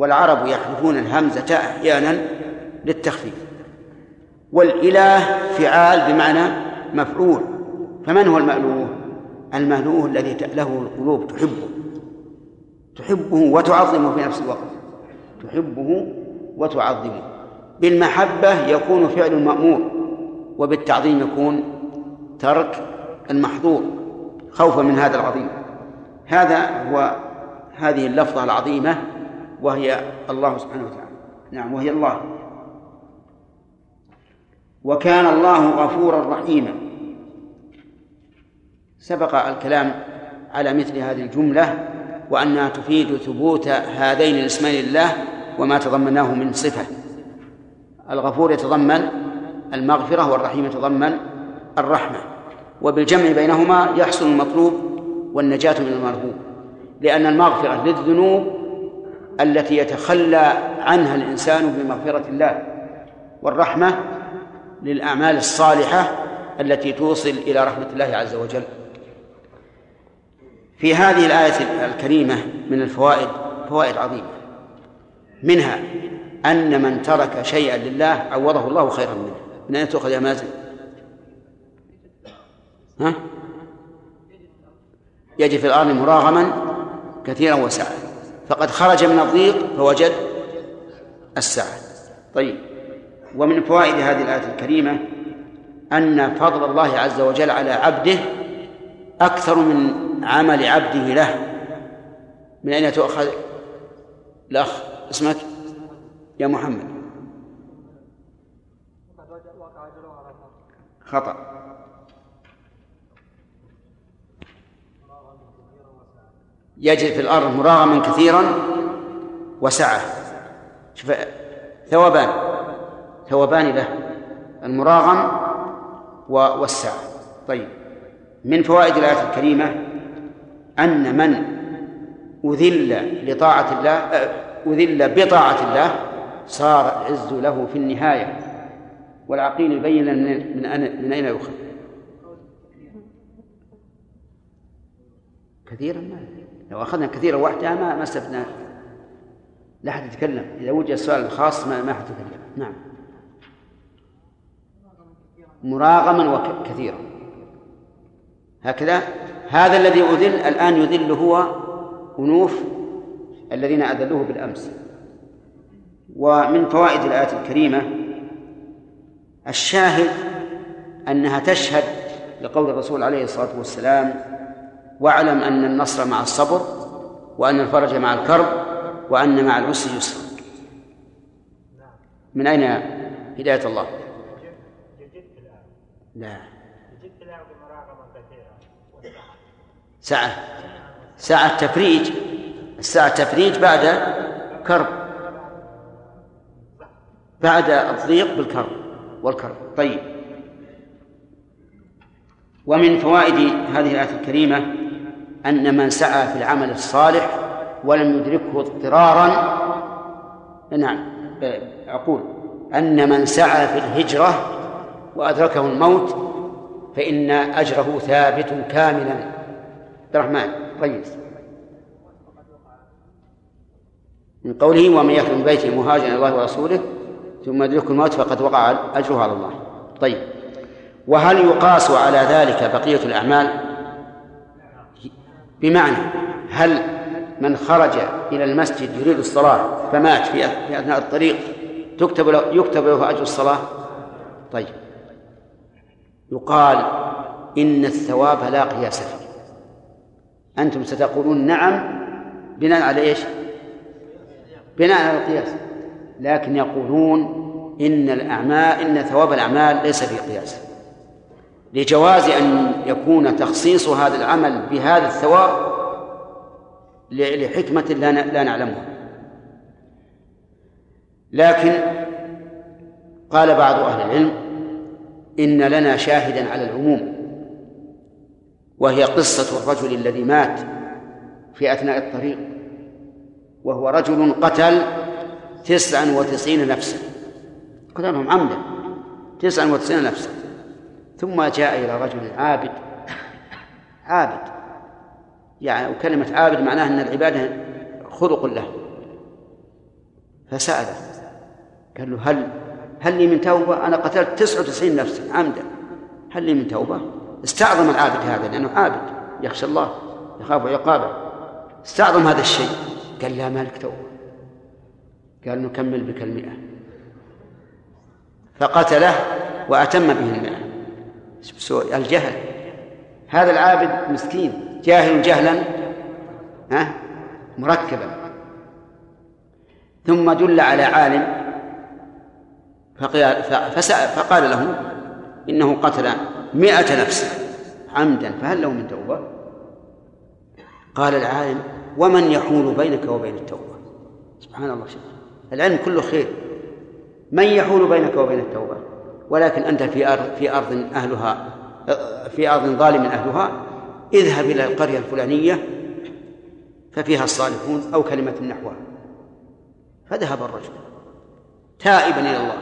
والعرب يحذفون الهمزة أحيانا للتخفيف. والإله فعال بمعنى مفعول. فمن هو المألوه؟ المألوه الذي له القلوب تحبه. تحبه وتعظمه في نفس الوقت. تحبه وتعظمه. بالمحبة يكون فعل المأمور وبالتعظيم يكون ترك المحظور خوفا من هذا العظيم. هذا هو هذه اللفظة العظيمة وهي الله سبحانه وتعالى. نعم وهي الله. وكان الله غفورا رحيما. سبق الكلام على مثل هذه الجملة وأنها تفيد ثبوت هذين الاسمين لله وما تضمناه من صفة. الغفور يتضمن المغفرة والرحيم يتضمن الرحمة. وبالجمع بينهما يحصل المطلوب والنجاة من المرهوب. لأن المغفرة للذنوب التي يتخلى عنها الإنسان بمغفرة الله والرحمة للأعمال الصالحة التي توصل إلى رحمة الله عز وجل في هذه الآية الكريمة من الفوائد فوائد عظيمة منها أن من ترك شيئا لله عوضه الله خيرا منه من أين تؤخذ يا مازن؟ ها؟ يجد في الأرض مراغما كثيرا وسعة فقد خرج من الضيق فوجد السعة طيب. ومن فوائد هذه الآية الكريمة أن فضل الله عز وجل على عبده أكثر من عمل عبده له. من أين تؤخذ الأخ؟ اسمك؟ يا محمد. خطأ. يجد في الأرض مراغما كثيرا وسعة. شوف ثوبان ثوبان له المراغم والسعة. طيب. من فوائد الآية الكريمة أن من أذل لطاعة الله أذل بطاعة الله صار العز له في النهاية. والعقيل يبين من من أين من أين يؤخذ؟ كثيرا ما لو أخذنا كثيرا وحدها ما ما استفدنا لا أحد يتكلم. إذا وجد السؤال الخاص ما ما أحد يتكلم. نعم. مراغما وكثيرا. هكذا. هذا الذي أذل الآن يذل هو أنوف الذين أذلوه بالأمس. ومن فوائد الآية الكريمة الشاهد أنها تشهد لقول الرسول عليه الصلاة والسلام واعلم أن النصر مع الصبر وأن الفرج مع الكرب وأن مع العسر يسرا. من أين هداية الله؟ لا. سعة سعة تفريج. السعة تفريج بعد كرب. بعد الضيق بالكرب والكرب. طيب. ومن فوائد هذه الآية الكريمة أن من سعى في العمل الصالح ولم يدركه اضطرارا نعم أقول أن من سعى في الهجرة وأدركه الموت فإن أجره ثابت كاملا عبد الرحمن طيب من قوله ومن يخرج من بيته مهاجرا إلى الله ورسوله ثم يدركه الموت فقد وقع أجره على الله. طيب وهل يقاس على ذلك بقية الأعمال؟ بمعنى هل من خرج إلى المسجد يريد الصلاة فمات في أثناء الطريق تكتب له يكتب له أجر الصلاة؟ طيب يقال إن الثواب لا قياس فيه. أنتم ستقولون نعم بناء على إيش؟ بناء على القياس لكن يقولون إن الأعمال إن ثواب الأعمال ليس في قياس لجواز أن يكون تخصيص هذا العمل بهذا الثواب لحكمة لا لا نعلمها. لكن قال بعض أهل العلم إن لنا شاهدا على العموم وهي قصة الرجل الذي مات في أثناء الطريق وهو رجل قتل تسعا وتسعين نفسا. قتلهم عمدا تسعا وتسعين نفسا. ثم جاء إلى رجل عابد. عابد. يعني وكلمة عابد معناها أن العبادة خلق له. فسأله. قال له هل هل لي من توبة؟ أنا قتلت تسعة وتسعين نفسا عمدا. هل لي من توبة؟ استعظم العابد هذا لأنه عابد. يخشى الله يخاف عقابه. استعظم هذا الشيء. قال لا مالك توبة. قال نكمل بك المئة. فقتله وأتم به المئة. سوء الجهل. هذا العابد مسكين جاهل جهلا ها؟ مركبا. ثم دل على عالم فقال له إنه قتل مئة نفس عمدا فهل له من توبة؟ قال العالم ومن يحول بينك وبين التوبة؟ سبحان الله شوف العلم كله خير. من يحول بينك وبين التوبة؟ ولكن أنت في أرض في أرض أهلها في أرض ظالم أهلها اذهب إلى القرية الفلانية ففيها الصالحون أو كلمة نحوها فذهب الرجل تائبا إلى الله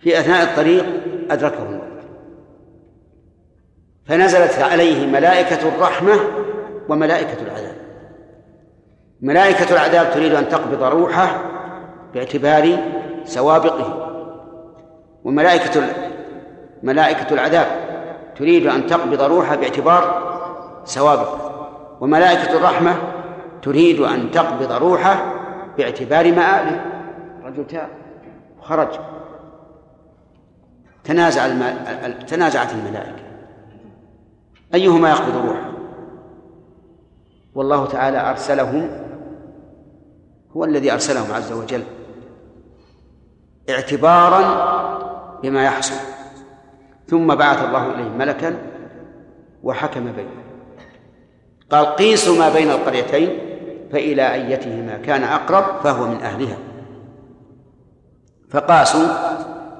في أثناء الطريق أدركه الموت. فنزلت عليه ملائكة الرحمة وملائكة العذاب. ملائكة العذاب تريد أن تقبض روحه باعتبار سوابقه. وملائكة ملائكة العذاب. تريد أن تقبض روحه باعتبار سوابقه وملائكة الرحمة تريد أن تقبض روحه باعتبار مآله رجل تاب وخرج تنازع الم... تنازعت الملائكة. أيهما يقبض روحه؟ والله تعالى أرسلهم هو الذي أرسلهم عز وجل اعتبارا بما يحصل. ثم بعث الله إليهم ملكا وحكم بينهم. قال قيسوا ما بين القريتين فإلى أيتهما كان أقرب فهو من أهلها. فقاسوا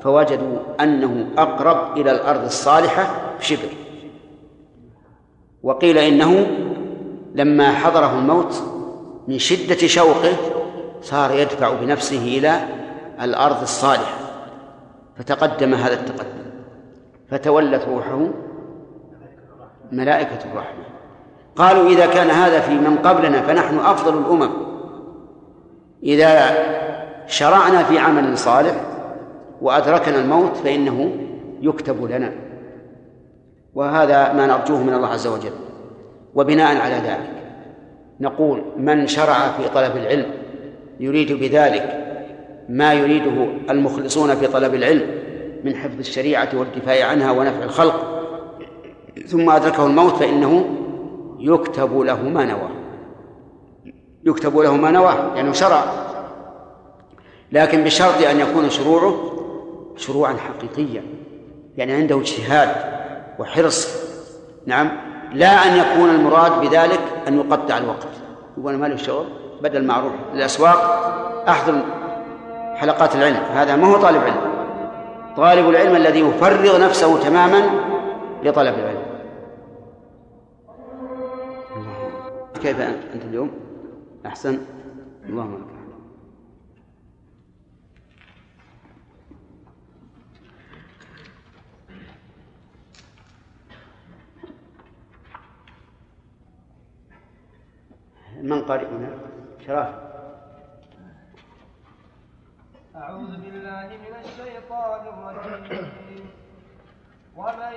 فوجدوا أنه أقرب إلى الأرض الصالحة بشبر. وقيل إنه لما حضره الموت من شدة شوقه صار يدفع بنفسه إلى الأرض الصالحة. فتقدم هذا التقدم. فتولت روحه ملائكة الرحمة. قالوا إذا كان هذا في من قبلنا فنحن أفضل الأمم. إذا شرعنا في عمل صالح وأدركنا الموت فإنه يكتب لنا. وهذا ما نرجوه من الله عز وجل. وبناء على ذلك نقول من شرع في طلب العلم يريد بذلك ما يريده المخلصون في طلب العلم من حفظ الشريعة والدفاع عنها ونفع الخلق. ثم أدركه الموت فإنه يكتب له ما نوى. يكتب له ما نوى يعني شرع. لكن بشرط أن يكون شروعه شروعا حقيقيا يعني عنده اجتهاد وحرص. نعم لا أن يكون المراد بذلك أن يقطع الوقت. يقول أنا مالي شغل بدل ما أروح للأسواق أحضر حلقات العلم هذا ما هو طالب علم. طالب العلم الذي يفرغ نفسه تماما لطلب العلم. كيف أنت اليوم؟ أحسن؟ اللهم لك. من قارئ هنا شراف أعوذ بالله من الشيطان الرجيم. ومن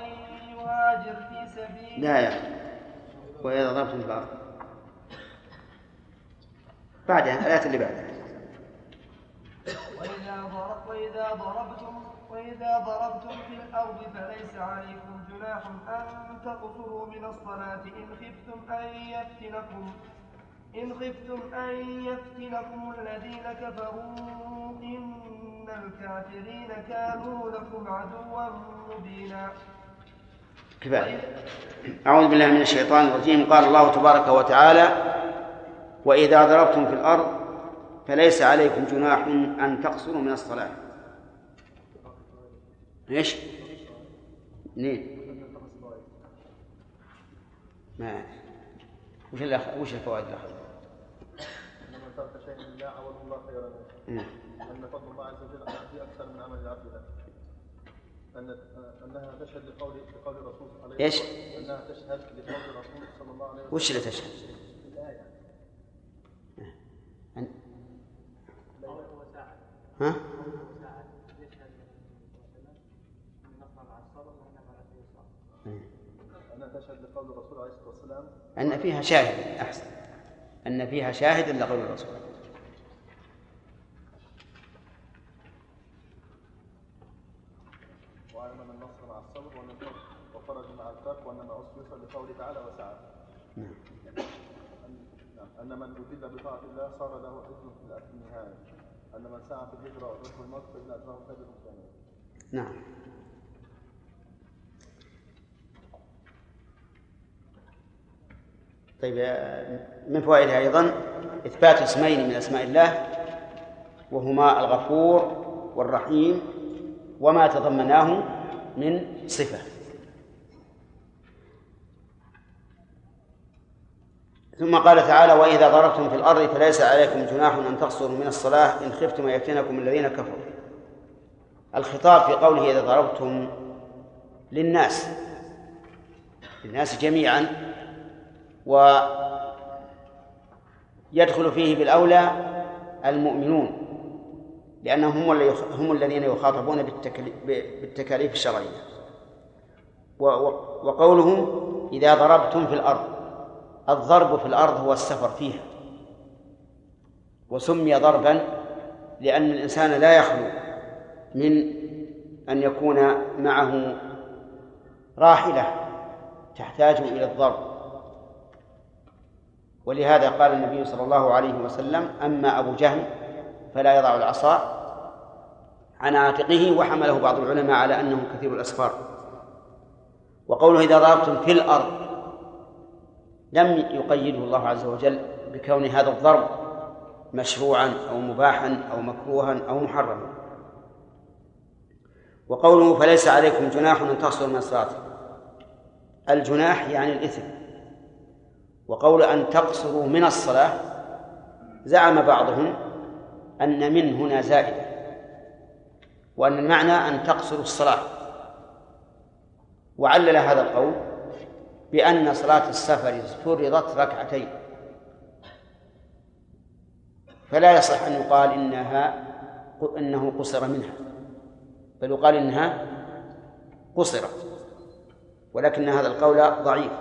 يهاجر في سبيل لا يا وإذا ضربتم في الأرض بعدها الآية اللي بعدها وإذا ضرب وإذا ضربتم وإذا ضربتم في الأرض فليس عليكم جناح أن تقصروا من الصلاة. إن خفتم أن يفتنكم. إن خفتم أن يفتنكم الذين كفروا إن الكافرين كانوا لكم عدوا مبينا كفاية أعوذ بالله من الشيطان الرجيم قال الله تبارك وتعالى وإذا ضربتم في الأرض فليس عليكم جناح أن تقصروا من الصلاة إيش؟ منين؟ ما وش. وش الفوائد الأخ... ان من ترك شيئا لله عوضه الله خيرا. منه أن فضل الله عز وجل على العبد أكثر من عمل العبد. له ان أنها تشهد لقول لقول الرسول عليه إيش؟ أنها تشهد لقول الرسول صلى الله عليه وسلم. وش اللي تشهد؟ الايه أن... ها؟ والسلام. أن فيها شاهد أحسن. أن فيها شاهد لقول الرسول وعلم ان النصر مع الصبر وان الفرج وفرج مع الفرق وان ما يسر وسعى. نعم. أن- من اذل بطاعة الله صار له حزن في النهاية. أن من سعى في الهجرة وترك الموت اجره كبير كامل نعم. طيب من فوائدها أيضا إثبات اسمين من أسماء الله وهما الغفور والرحيم وما تضمناه من صفة. ثم قال تعالى وإذا ضربتم في الأرض فليس عليكم جناح أن تقصروا من الصلاة إن خفتم أن يفتنكم الذين كفروا. الخطاب في قوله إذا ضربتم للناس للناس جميعا ويدخل فيه بالأولى المؤمنون لأنهم هم الذين يخاطبون بالتكاليف الشرعية. و- و- وقوله إذا ضربتم في الأرض. الضرب في الأرض هو السفر فيها. وسمي ضربا لأن الإنسان لا يخلو من أن يكون معه راحلة تحتاج إلى الضرب. ولهذا قال النبي صلى الله عليه وسلم أما أبو جهل فلا يضع العصا عن عاتقه وحمله بعض العلماء على أنه كثير الأسفار. وقوله إذا ضربتم في الأرض لم يقيده الله عز وجل بكون هذا الضرب مشروعا أو مباحا أو مكروها أو محرما. وقوله فليس عليكم جناح أن تقصروا من الصلاة الجناح يعني الإثم. وقول أن تقصروا من الصلاة زعم بعضهم أن من هنا زائدة وأن المعنى أن تقصروا الصلاة. وعلل هذا القول بأن صلاة السفر فرضت ركعتين. فلا يصح أن يقال إنها إنه قصر منها. بل يقال إنها قصرت. ولكن هذا القول ضعيف.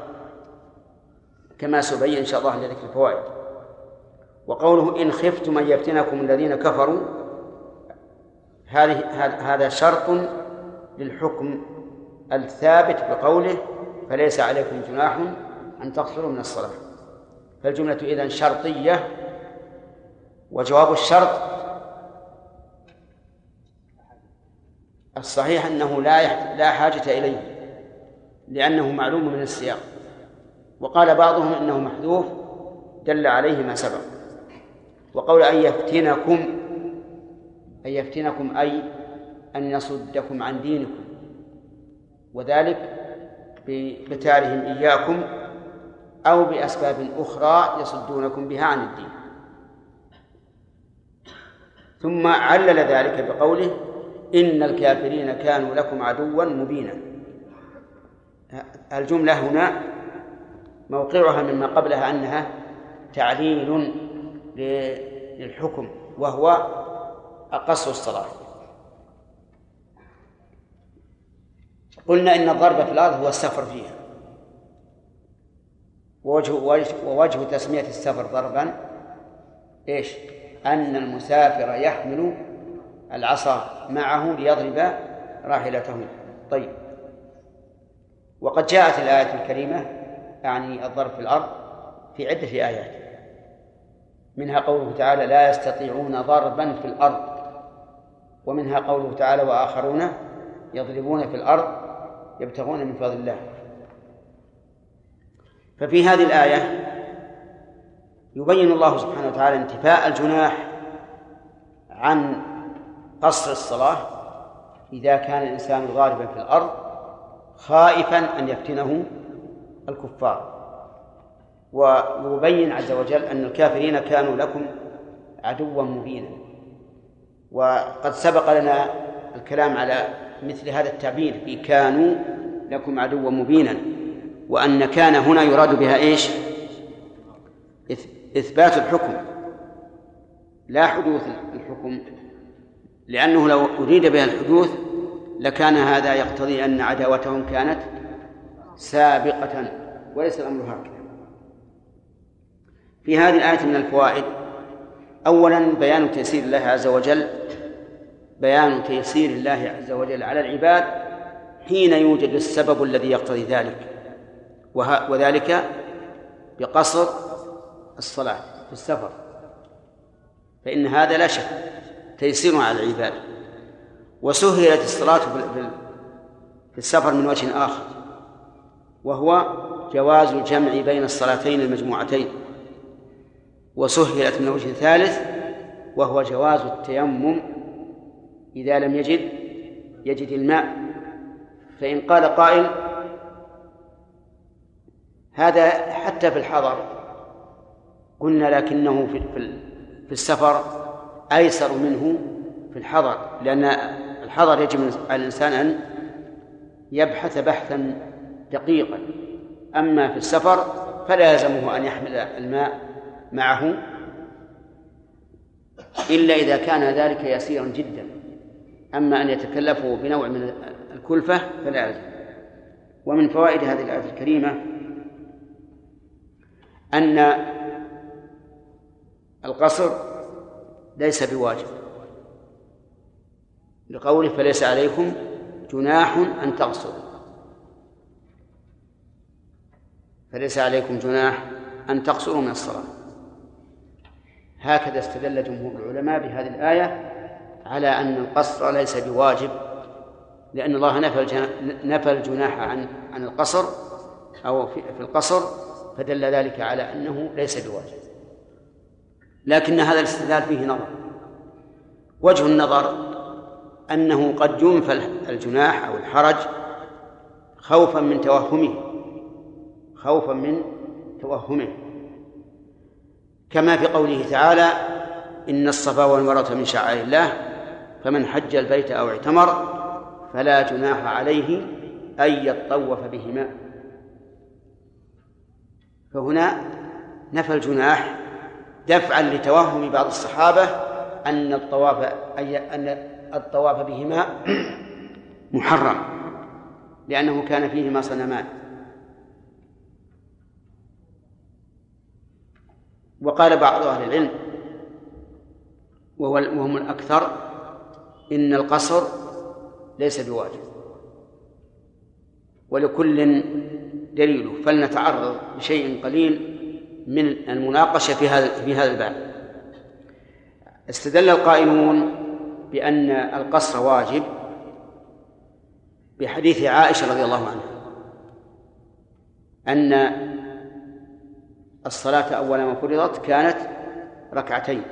كما سيبين إن شاء الله لذكر الفوائد. وقوله إن خفتم أن يفتنكم الذين كفروا هذه هذا شرط للحكم الثابت بقوله فليس عليكم جناح أن تقصروا من الصلاة. فالجملة إذن شرطية وجواب الشرط الصحيح أنه لا لا حاجة إليه لأنه معلوم من السياق. وقال بعضهم إنه محذوف دل عليه ما سبق. وقول أن يفتنكم أن يفتنكم أي أن يصدكم عن دينكم. وذلك بقتالهم إياكم أو بأسباب أخرى يصدونكم بها عن الدين. ثم علل ذلك بقوله إن الكافرين كانوا لكم عدوا مبينا. الجملة هنا موقعها مما قبلها أنها تعليل للحكم وهو قصر الصلاة. قلنا إن الضرب في الأرض هو السفر فيها. ووجه ووجه تسمية السفر ضربا إيش؟ أن المسافر يحمل العصا معه ليضرب راحلته. طيب. وقد جاءت الآية الكريمة أعني الضرب في الأرض في عدة آيات. منها قوله تعالى لا يستطيعون ضربا في الأرض. ومنها قوله تعالى وآخرون يضربون في الأرض يبتغون من فضل الله. ففي هذه الآية يبين الله سبحانه وتعالى انتفاء الجناح عن قصر الصلاة إذا كان الإنسان غالبا في الأرض خائفا أن يفتنه الكفار. ويبين عز وجل أن الكافرين كانوا لكم عدوا مبينا. وقد سبق لنا الكلام على مثل هذا التعبير في كانوا لكم عدوا مبينا وأن كان هنا يراد بها إيش؟ إثبات الحكم. لا حدوث الحكم. لأنه لو أريد بها الحدوث لكان هذا يقتضي أن عداوتهم كانت سابقة وليس الأمر هكذا. في هذه الآية من الفوائد أولا بيان تيسير الله عز وجل بيان تيسير الله عز وجل على العباد حين يوجد السبب الذي يقتضي ذلك وذلك بقصر الصلاة في السفر. فإن هذا لا شك تيسير على العباد. وسهلت الصلاة في السفر من وجه آخر وهو جواز الجمع بين الصلاتين المجموعتين. وسهلت من وجه ثالث وهو جواز التيمم إذا لم يجد يجد الماء. فإن قال قائل هذا حتى في الحضر. قلنا لكنه في في السفر أيسر منه في الحضر لأن الحضر يجب على الإنسان أن يبحث بحثا دقيقا. أما في السفر فلا يلزمه أن يحمل الماء معه إلا إذا كان ذلك يسيرا جدا. أما أن يتكلفوا بنوع من الكلفة فلا يلزم ومن فوائد هذه الآية الكريمة أن القصر ليس بواجب. لقوله فليس عليكم جناح أن تقصروا. فليس عليكم جناح أن تقصروا من الصلاة. هكذا استدل جمهور العلماء بهذه الآية على أن القصر ليس بواجب لأن الله نفى نفى الجناح عن عن القصر أو في القصر فدل ذلك على أنه ليس بواجب. لكن هذا الاستدلال فيه نظر. وجه النظر أنه قد ينفى الجناح أو الحرج خوفا من توهمه خوفا من توهمه. كما في قوله تعالى إن الصفا والمروة من شعائر الله فمن حج البيت أو اعتمر فلا جناح عليه أن يطوف بهما. فهنا نفى الجناح دفعا لتوهم بعض الصحابة أن الطواف أن الطواف بهما محرم لأنه كان فيهما صنمان. وقال بعض أهل العلم وهم الأكثر إن القصر ليس بواجب. ولكل دليله فلنتعرض بشيء قليل من المناقشة في هذا في هذا الباب. استدل القائلون بأن القصر واجب بحديث عائشة رضي الله عنها أن الصلاة أول ما فرضت كانت ركعتين.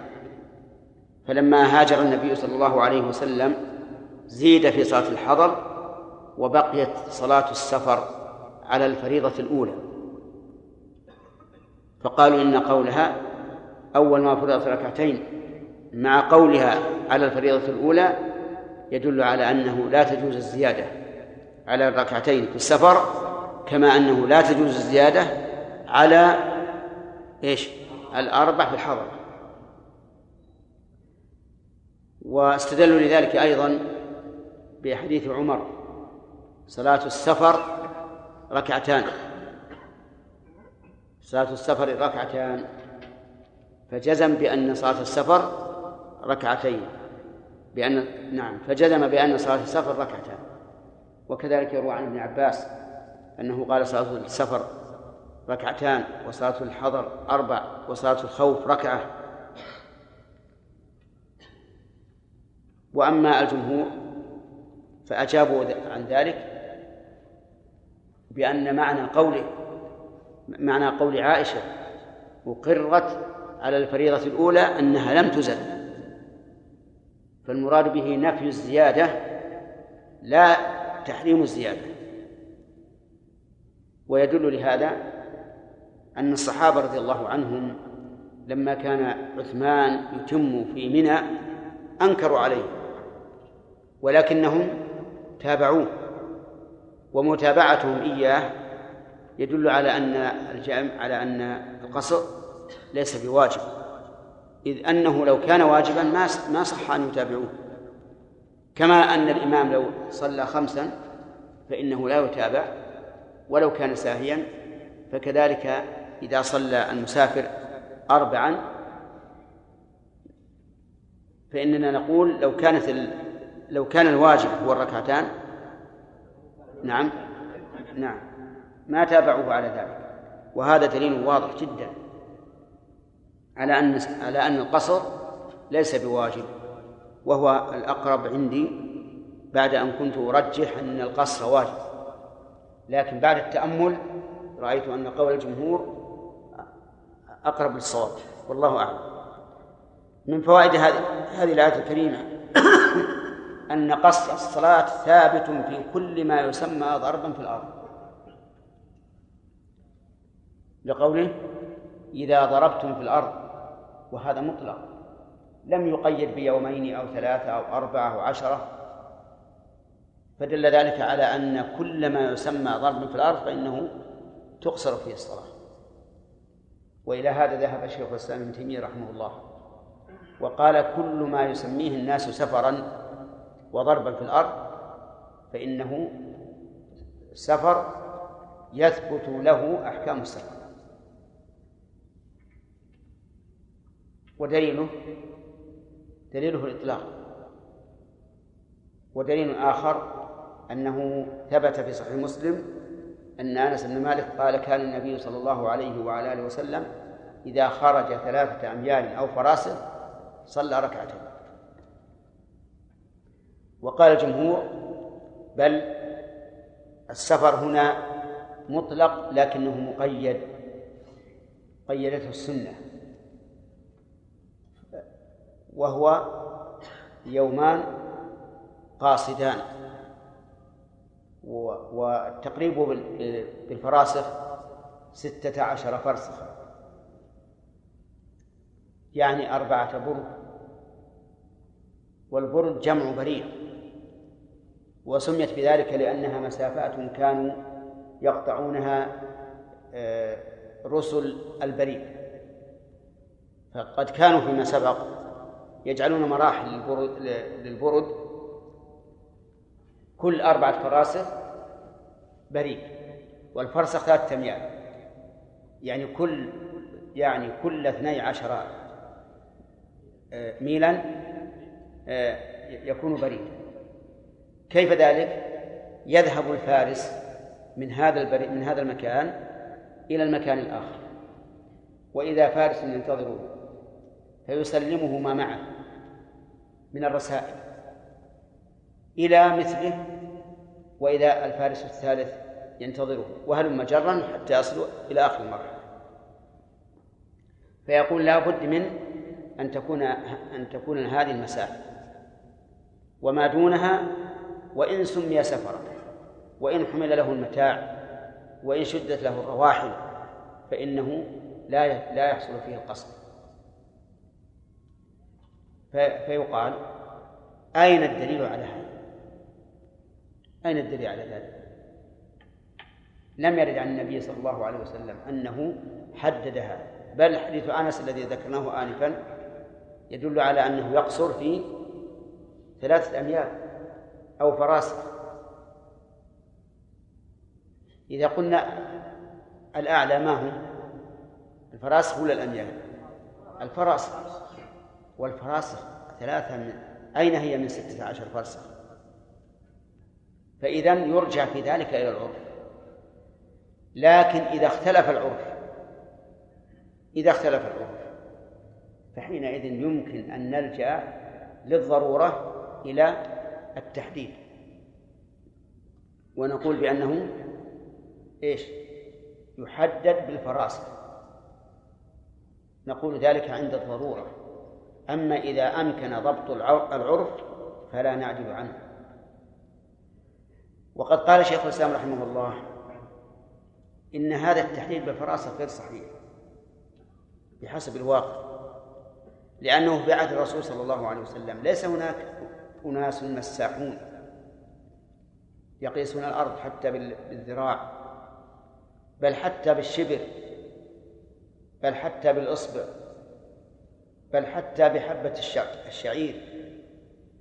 فلما هاجر النبي صلى الله عليه وسلم زيد في صلاة الحضر وبقيت صلاة السفر على الفريضة الأولى. فقالوا إن قولها أول ما فرضت ركعتين مع قولها على الفريضة الأولى يدل على أنه لا تجوز الزيادة على الركعتين في السفر كما أنه لا تجوز الزيادة على إيش؟ الأربع في الحضر. واستدلوا لذلك أيضا بحديث عمر. صلاة السفر ركعتان. صلاة السفر ركعتان. فجزم بأن صلاة السفر ركعتين. بأن نعم فجزم بأن صلاة السفر ركعتان. وكذلك يروى عن ابن عباس أنه قال صلاة السفر ركعتان وصلاة الحضر أربع وصلاة الخوف ركعة. وأما الجمهور فأجابوا عن ذلك بأن معنى قوله معنى قول عائشة أقرت على الفريضة الأولى أنها لم تزل فالمراد به نفي الزيادة لا تحريم الزيادة. ويدل لهذا أن الصحابة رضي الله عنهم لما كان عثمان يتم في منى أنكروا عليه. ولكنهم تابعوه ومتابعتهم إياه يدل على أن الجامع على أن القصر ليس بواجب إذ أنه لو كان واجبا ما ما صح أن يتابعوه كما أن الإمام لو صلى خمسا فإنه لا يتابع ولو كان ساهيا فكذلك إذا صلى المسافر أربعا فإننا نقول لو كانت. لو كان الواجب هو الركعتان نعم نعم ما تابعوه على ذلك. وهذا دليل واضح جدا على أن على أن القصر ليس بواجب وهو الأقرب عندي بعد أن كنت أرجح أن القصر واجب. لكن بعد التأمل رأيت أن قول الجمهور أقرب للصواب والله أعلم. من فوائد هذه هذه الآية الكريمة أن قصر الصلاة ثابت في كل ما يسمى ضربا في الأرض. لقوله إذا ضربتم في الأرض وهذا مطلق. لم يقيد بيومين أو ثلاثة أو أربعة أو عشرة. فدل ذلك على أن كل ما يسمى ضربا في الأرض فإنه تقصر فيه الصلاة. وإلى هذا ذهب شيخ الإسلام ابن تيمية رحمه الله. وقال كل ما يسميه الناس سفرا وضربا في الأرض فإنه سفر يثبت له أحكام السفر. ودليله دليله الإطلاق. ودليل آخر أنه ثبت في صحيح مسلم أن أنس بن مالك قال كان النبي صلى الله عليه وعلى آله وسلم إذا خرج ثلاثة أميال أو فراسخ صلى ركعتين. وقال الجمهور بل السفر هنا مطلق لكنه مقيد قيدته السنة. وهو يومان قاصدان. والتقريب بالفراسخ ستة عشر فرسخا. يعني أربعة برد والبرد جمع بريد وسميت بذلك لأنها مسافات كانوا يقطعونها آه، رسل البريد. فقد كانوا فيما سبق يجعلون مراحل للبرد كل أربعة فراسخ بريد والفرسخ ثلاثة أميال يعني كل يعني كل اثني عشر آه، ميلا آه، يكون بريد. كيف ذلك؟ يذهب الفارس من هذا البريد من هذا المكان إلى المكان الآخر. وإذا فارس ينتظره فيسلمه ما معه من الرسائل إلى مثله وإذا الفارس الثالث ينتظره. وهلم جرا حتى يصلوا إلى آخر المرحلة. فيقول لا بد من أن تكون أن تكون هذه المسافة وما دونها وإن سمي سفرا وإن حمل له المتاع وإن شدت له الرواحل فإنه لا لا يحصل فيه القصد فيقال أين الدليل على هذا؟ أين الدليل على ذلك؟ لم يرد عن النبي صلى الله عليه وسلم أنه حدد هذا بل حديث أنس الذي ذكرناه آنفا يدل على أنه يقصر في ثلاثة أميال أو فراسخ. إذا قلنا الأعلى ما هو؟ الفراسخ ولا الأميال الفراسخ. والفراسخ ثلاثة من أين هي من ستة عشر فرسخ؟ فإذا يرجع في ذلك إلى العرف. لكن إذا اختلف العرف إذا اختلف العرف فحينئذ يمكن أن نلجأ للضرورة إلى التحديد. ونقول بأنه إيش؟ يحدد بالفراسخ نقول ذلك عند الضرورة. أما إذا أمكن ضبط العرف فلا نعدل عنه. وقد قال شيخ الإسلام رحمه الله إن هذا التحديد بالفراسة غير صحيح بحسب الواقع لأنه في عهد الرسول صلى الله عليه وسلم. ليس هناك أناس مساحون يقيسون الأرض حتى بالذراع بل حتى بالشبر بل حتى بالإصبع بل حتى بحبة الشعير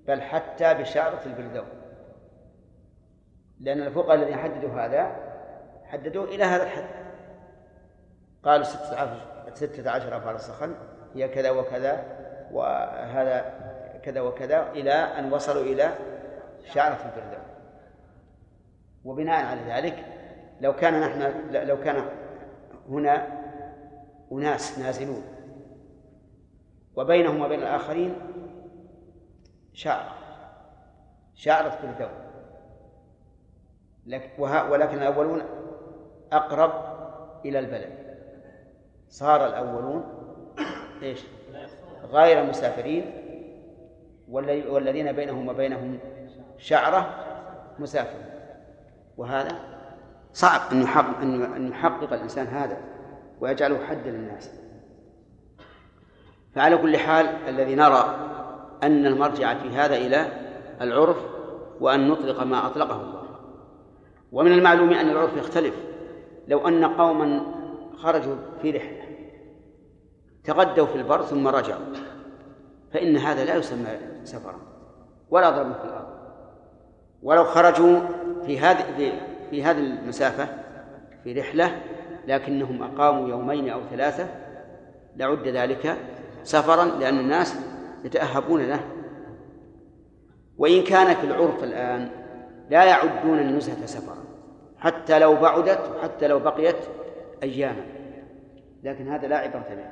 بل حتى بشعرة البلدون. لأن الفقهاء الذين حددوا هذا حددوه إلى هذا الحد. قالوا ستة عشر, ستة فرسخا هي كذا وكذا وهذا كذا وكذا إلى أن وصلوا إلى شعرة البلدون وبناء على ذلك لو كان نحن لو كان هنا أناس نازلون وبينهم وبين الآخرين شعر شعرة كل ولكن الأولون أقرب إلى البلد. صار الأولون إيش؟ غير مسافرين والذين بينهم وبينهم شعرة مسافر. وهذا صعب أن يحقق أن يحقق الإنسان هذا ويجعله حدا للناس. فعلى كل حال الذي نرى أن المرجع في هذا إلى العرف وأن نطلق ما أطلقه الله. ومن المعلوم أن العرف يختلف. لو أن قوما خرجوا في رحلة تغدوا في البر ثم رجعوا فإن هذا لا يسمى سفرا. ولا ضرب في الأرض. ولو خرجوا في هذه في هذه المسافة في رحلة لكنهم أقاموا يومين أو ثلاثة لعد ذلك سفرا لأن الناس يتأهبون له. وإن كان في العرف الآن لا يعدون النزهة سفرا حتى لو بعدت وحتى لو بقيت أياما. لكن هذا لا عبرة به.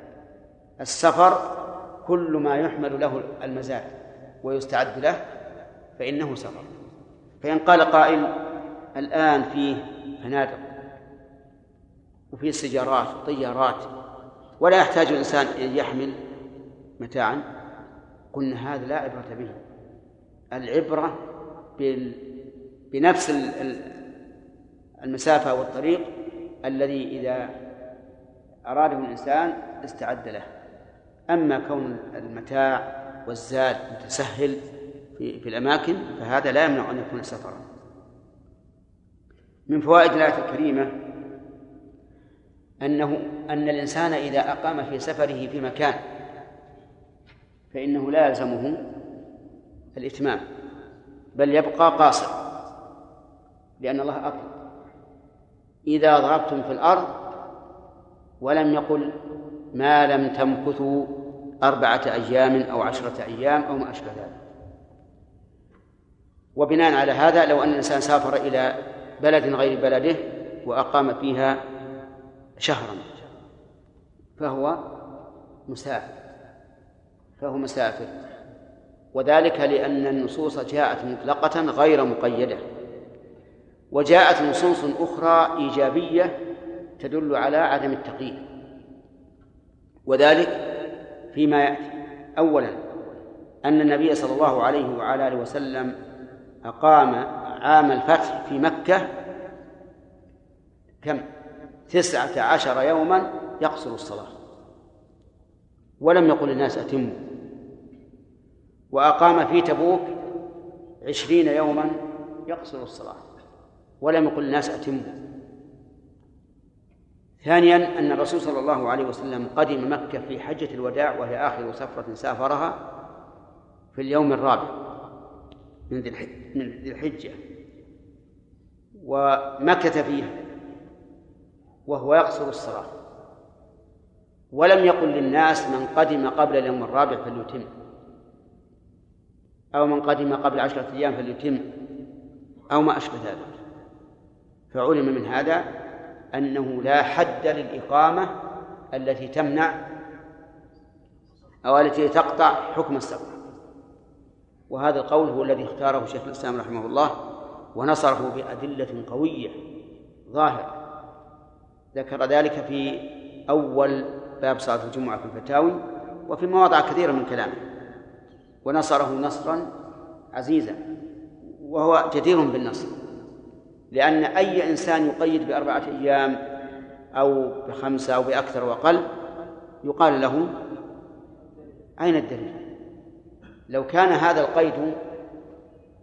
السفر كل ما يحمل له المزاد. ويستعد له فإنه سفر. فإن قال قائل الآن فيه فنادق وفيه سجارات وطيارات ولا يحتاج الإنسان أن يحمل متاعا قلنا هذا لا عبرة به. العبرة بنفس المسافة والطريق الذي إذا أراده الإنسان استعد له. أما كون المتاع والزاد متسهل في, في الأماكن فهذا لا يمنع أن يكون سفرا. من فوائد الآية الكريمة أنه أن الإنسان إذا أقام في سفره في مكان فإنه لا يلزمه الإتمام بل يبقى قاصر لأن الله أطلق إذا ضربتم في الأرض ولم يقل ما لم تمكثوا أربعة أيام أو عشرة أيام أو ما أشبه ذلك. وبناء على هذا لو أن الإنسان سافر إلى بلد غير بلده وأقام فيها شهرا فهو مسافر فهو مسافر. وذلك لأن النصوص جاءت مطلقة غير مقيدة. وجاءت نصوص أخرى إيجابية تدل على عدم التقييد. وذلك فيما يأتي. أولا أن النبي صلى الله عليه وعلى آله وسلم أقام عام الفتح في مكة كم؟ تسعة عشر يوما يقصر الصلاة. ولم يقل الناس أتموا. وأقام في تبوك عشرين يوما يقصر الصلاة. ولم يقل الناس أتموا. ثانيا أن الرسول صلى الله عليه وسلم قدم مكة في حجة الوداع وهي آخر سفرة سافرها في اليوم الرابع من ذي الحجة. ومكث فيها وهو يقصر الصلاة ولم يقل للناس من قدم قبل اليوم الرابع فليتم أو من قدم قبل عشرة أيام فليتم أو ما أشبه ذلك. فعلم من هذا أنه لا حد للإقامة التي تمنع أو التي تقطع حكم السفر. وهذا القول هو الذي اختاره شيخ الإسلام رحمه الله ونصره بأدلة قوية ظاهرة. ذكر ذلك في أول باب صلاة الجمعة في الفتاوي وفي مواضع كثيرة من كلامه. ونصره نصرا عزيزا وهو جدير بالنصر. لأن أي إنسان يقيد بأربعة أيام أو بخمسة أو بأكثر وأقل يقال له أين الدليل؟ لو كان هذا القيد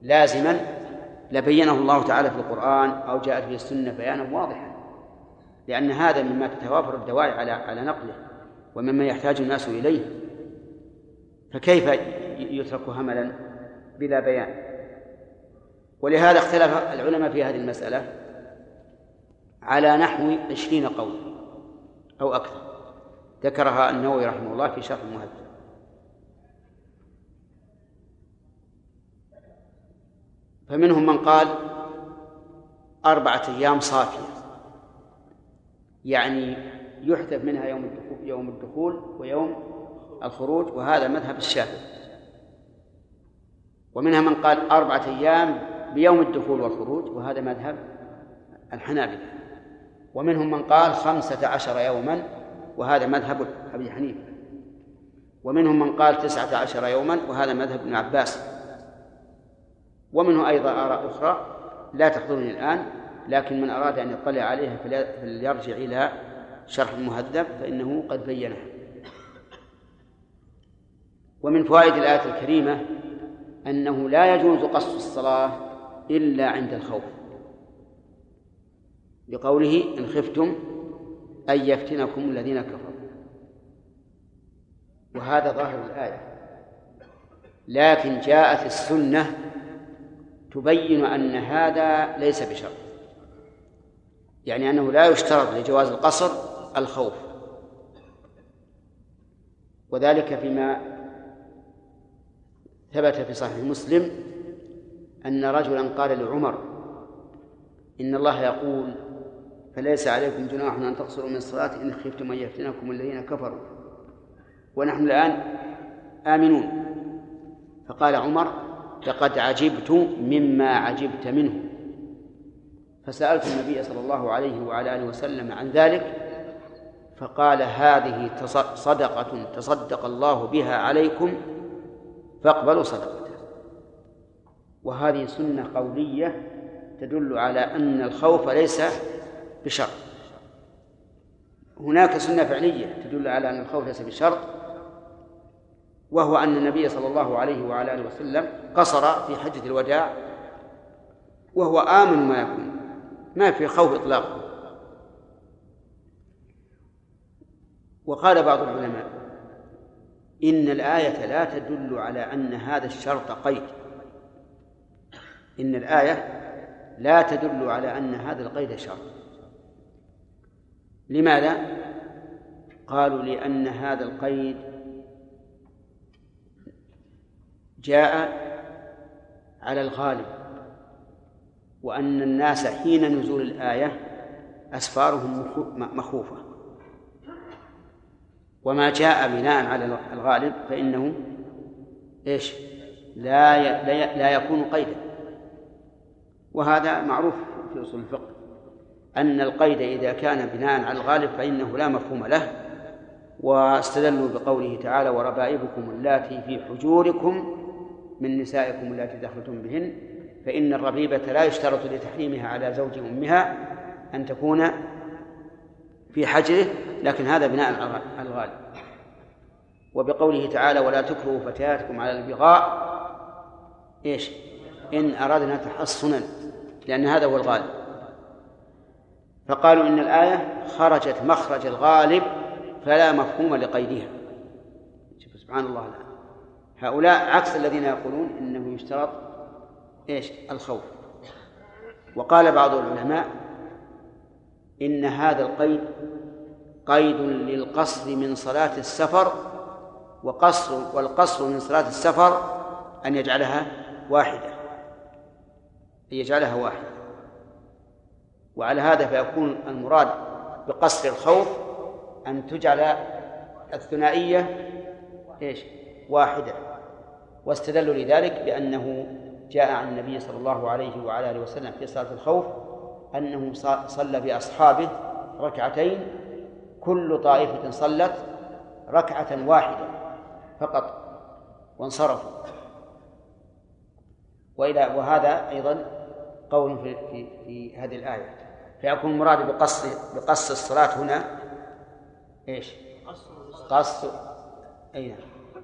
لازما لبينه الله تعالى في القرآن أو جاءت به السنة بيانا واضحا لأن هذا مما تتوافر الدواعي على على نقله ومما يحتاج الناس إليه فكيف يترك هملا بلا بيان ولهذا اختلف العلماء في هذه المسألة على نحو عشرين قول أو أكثر. ذكرها النووي رحمه الله في شرح المهذب. فمنهم من قال أربعة أيام صافية يعني يحذف منها يوم الدخول يوم الدخول ويوم الخروج وهذا مذهب الشافعي. ومنها من قال أربعة أيام بيوم الدخول والخروج وهذا مذهب الحنابلة. ومنهم من قال خمسة عشر يوما وهذا مذهب أبي حنيفة. ومنهم من قال تسعة عشر يوما وهذا مذهب ابن عباس. ومنه أيضا آراء أخرى لا تحضرني الآن لكن من أراد أن يطلع عليها فليرجع إلى شرح المهذب فإنه قد بينها. ومن فوائد الآية الكريمة أنه لا يجوز قصد الصلاة إلا عند الخوف. لقوله إن خفتم أن يفتنكم الذين كفروا. وهذا ظاهر الآية. لكن جاءت السنة تبين أن هذا ليس بشرط. يعني أنه لا يشترط لجواز القصر الخوف. وذلك فيما ثبت في صحيح مسلم أن رجلا قال لعمر إن الله يقول فليس عليكم جناح أن تقصروا من الصلاة إن خفتم أن يفتنكم الذين كفروا. ونحن الآن آمنون. فقال عمر لقد عجبت مما عجبت منه. فسألت النبي صلى الله عليه وعلى آله وسلم عن ذلك فقال هذه صدقة تصدق الله بها عليكم فاقبلوا صدقته وهذه سنة قولية تدل على أن الخوف ليس بشرط هناك سنة فعلية تدل على أن الخوف ليس بشرط وهو أن النبي صلى الله عليه وعلى آله وسلم قصر في حجة الوداع وهو آمن ما يكون ما في خوف إطلاقا وقال بعض العلماء إن الآية لا تدل على أن هذا الشرط قيد. إن الآية لا تدل على أن هذا القيد شرط لماذا؟ قالوا لأن هذا القيد جاء على الغالب وأن الناس حين نزول الآية أسفارهم مخوفة وما جاء بناء على الغالب فإنه إيش؟ لا لا يكون قيدا وهذا معروف في أصول الفقه. أن القيد إذا كان بناء على الغالب فإنه لا مفهوم له واستدلوا بقوله تعالى وربائبكم اللاتي في حجوركم من نسائكم اللاتي دخلتم بهن فإن الربيبة لا يشترط لتحريمها على زوج أمها أن تكون في حجره لكن هذا بناء على الغالب. وبقوله تعالى ولا تكرهوا فتياتكم على البغاء. إيش؟ إن أردنا تحصنا. لأن هذا هو الغالب. فقالوا إن الآية خرجت مخرج الغالب فلا مفهوم لقيدها. سبحان الله الآن. هؤلاء عكس الذين يقولون إنه يشترط إيش؟ الخوف. وقال بعض العلماء إن هذا القيد قيد للقصر من صلاة السفر وقصر والقصر من صلاة السفر أن يجعلها واحدة. أن يجعلها واحدة. وعلى هذا فيكون المراد بقصر الخوف أن تجعل الثنائية إيش؟ واحدة. واستدلوا لذلك بأنه جاء عن النبي صلى الله عليه وعلى آله وسلم في صلاة الخوف أنه صلى بأصحابه ركعتين كل طائفة صلت ركعة واحدة فقط وانصرفوا. وإلى وهذا أيضا قول في, في, في هذه الآية. فيكون المراد بقص بقص الصلاة هنا إيش؟ قص أي نعم.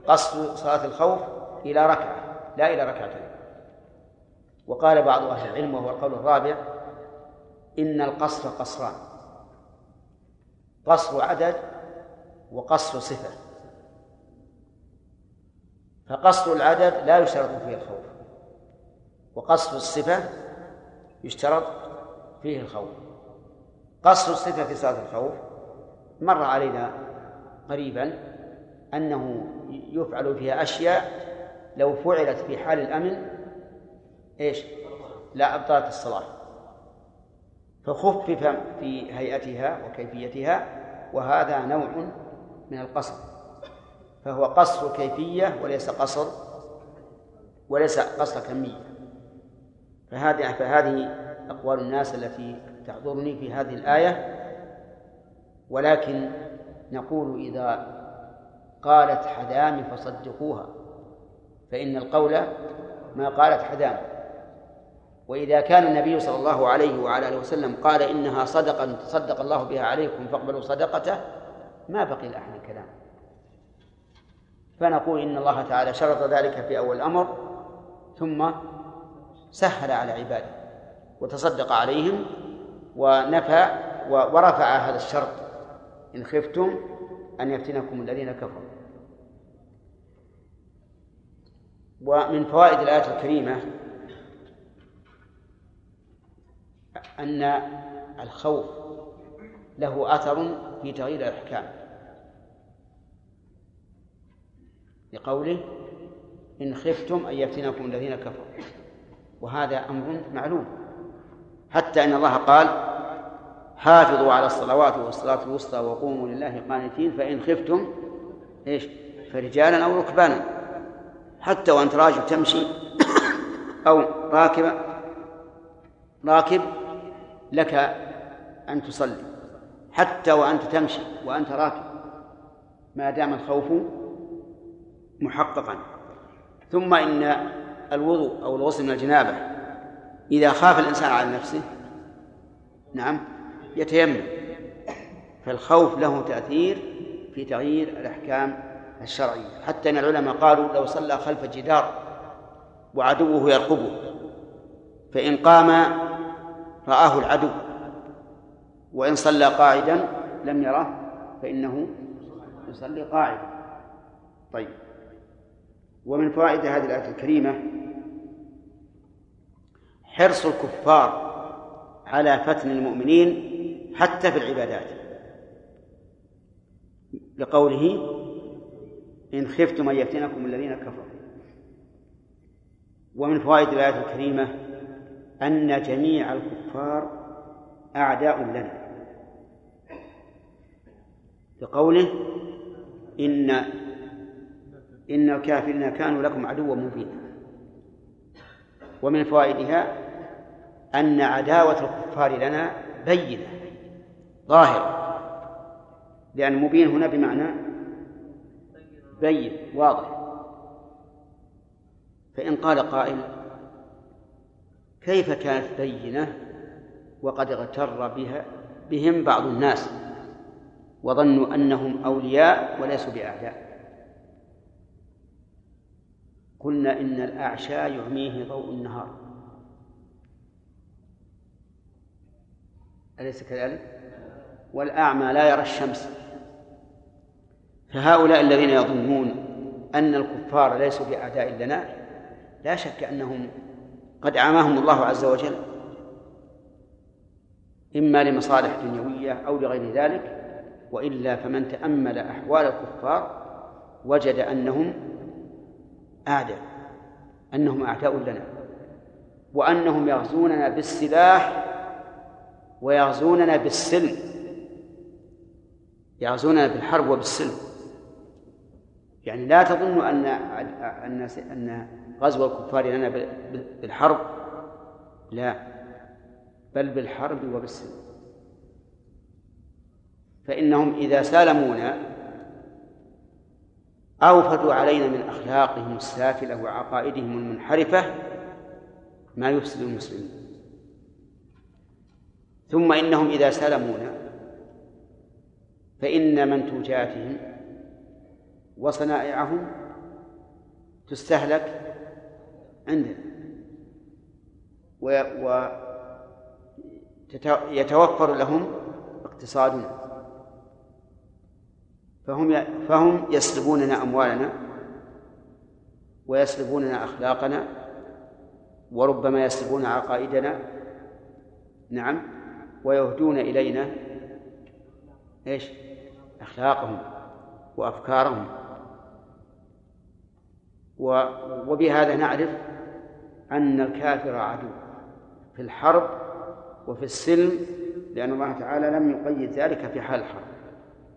قص صلاة الخوف إلى ركعة لا إلى ركعتين. وقال بعض أهل العلم وهو القول الرابع إن القصر قصران. قصر عدد وقصر صفة. فقصر العدد لا يشترط فيه الخوف وقصر الصفة يشترط فيه الخوف. قصر الصفة في صلاة الخوف مر علينا قريبا أنه يفعل فيها أشياء لو فعلت في حال الأمن إيش؟ لا أبطلت الصلاة. فخفف في هيئتها وكيفيتها وهذا نوع من القصر. فهو قصر كيفية وليس قصر وليس قصر كمية. فهذه فهذه أقوال الناس التي تحضرني في هذه الآية. ولكن نقول إذا قالت حدام فصدقوها فإن القول ما قالت حدام. وإذا كان النبي صلى الله عليه وعلى آله وسلم قال إنها صدقة تصدق الله بها عليكم فاقبلوا صدقته ما بقي الأحد الكلام. فنقول إن الله تعالى شرط ذلك في أول الأمر ثم سهل على عباده وتصدق عليهم ونفى ورفع هذا الشرط. إن خفتم أن يفتنكم الذين كفروا. ومن فوائد الآية الكريمة أن الخوف له أثر في تغيير الأحكام. لقوله إن خفتم أن يفتنكم الذين كفروا. وهذا أمر معلوم. حتى إن الله قال حافظوا على الصلوات والصلاة الوسطى وقوموا لله قانتين فإن خفتم إيش؟ فرجالا أو ركبانا. حتى وأنت راجل تمشي أو راكب راكب لك أن تصلي. حتى وأنت تمشي وأنت راكب ما دام الخوف محققا. ثم إن الوضوء أو الغسل من الجنابة إذا خاف الإنسان على نفسه نعم يتيمم. فالخوف له تأثير في تغيير الأحكام الشرعية. حتى إن العلماء قالوا لو صلى خلف جدار وعدوه يرقبه فإن قام رآه العدو وإن صلى قاعدا لم يراه فإنه يصلي قاعدا. طيب. ومن فوائد هذه الآية الكريمة حرص الكفار على فتن المؤمنين حتى في العبادات. لقوله إن خفتم أن يفتنكم الذين كفروا. ومن فوائد الآية الكريمة أن جميع الكفار أعداء لنا. لقوله إن إن الكافرين كانوا لكم عدوا مبينا. ومن فوائدها أن عداوة الكفار لنا بينة ظاهرة. لأن مبين هنا بمعنى بين واضح. فإن قال قائل كيف كانت بينة؟ وقد اغتر بها بهم بعض الناس وظنوا أنهم أولياء وليسوا بأعداء. قلنا إن الأعشى يعميه ضوء النهار. أليس كذلك؟ والأعمى لا يرى الشمس. فهؤلاء الذين يظنون أن الكفار ليسوا بأعداء لنا لا شك أنهم قد عماهم الله عز وجل. إما لمصالح دنيوية أو لغير ذلك وإلا فمن تأمل أحوال الكفار وجد أنهم أعداء أنهم أعداء لنا وأنهم يغزوننا بالسلاح ويغزوننا بالسلم يغزوننا بالحرب وبالسلم. يعني لا تظن أن أن أن غزو الكفار لنا بالحرب لا بل بالحرب وبالسلم. فإنهم إذا سالمونا أوفدوا علينا من أخلاقهم السافلة وعقائدهم المنحرفة ما يفسد المسلمين ثم إنهم إذا سلمونا فإن منتوجاتهم وصنائعهم تستهلك عندنا ويتوفر لهم اقتصادنا. فهم فهم يسلبوننا أموالنا ويسلبوننا أخلاقنا وربما يسلبون عقائدنا نعم ويهدون إلينا إيش؟ أخلاقهم وأفكارهم وبهذا نعرف أن الكافر عدو في الحرب وفي السلم لأن الله تعالى لم يقيد ذلك في حال الحرب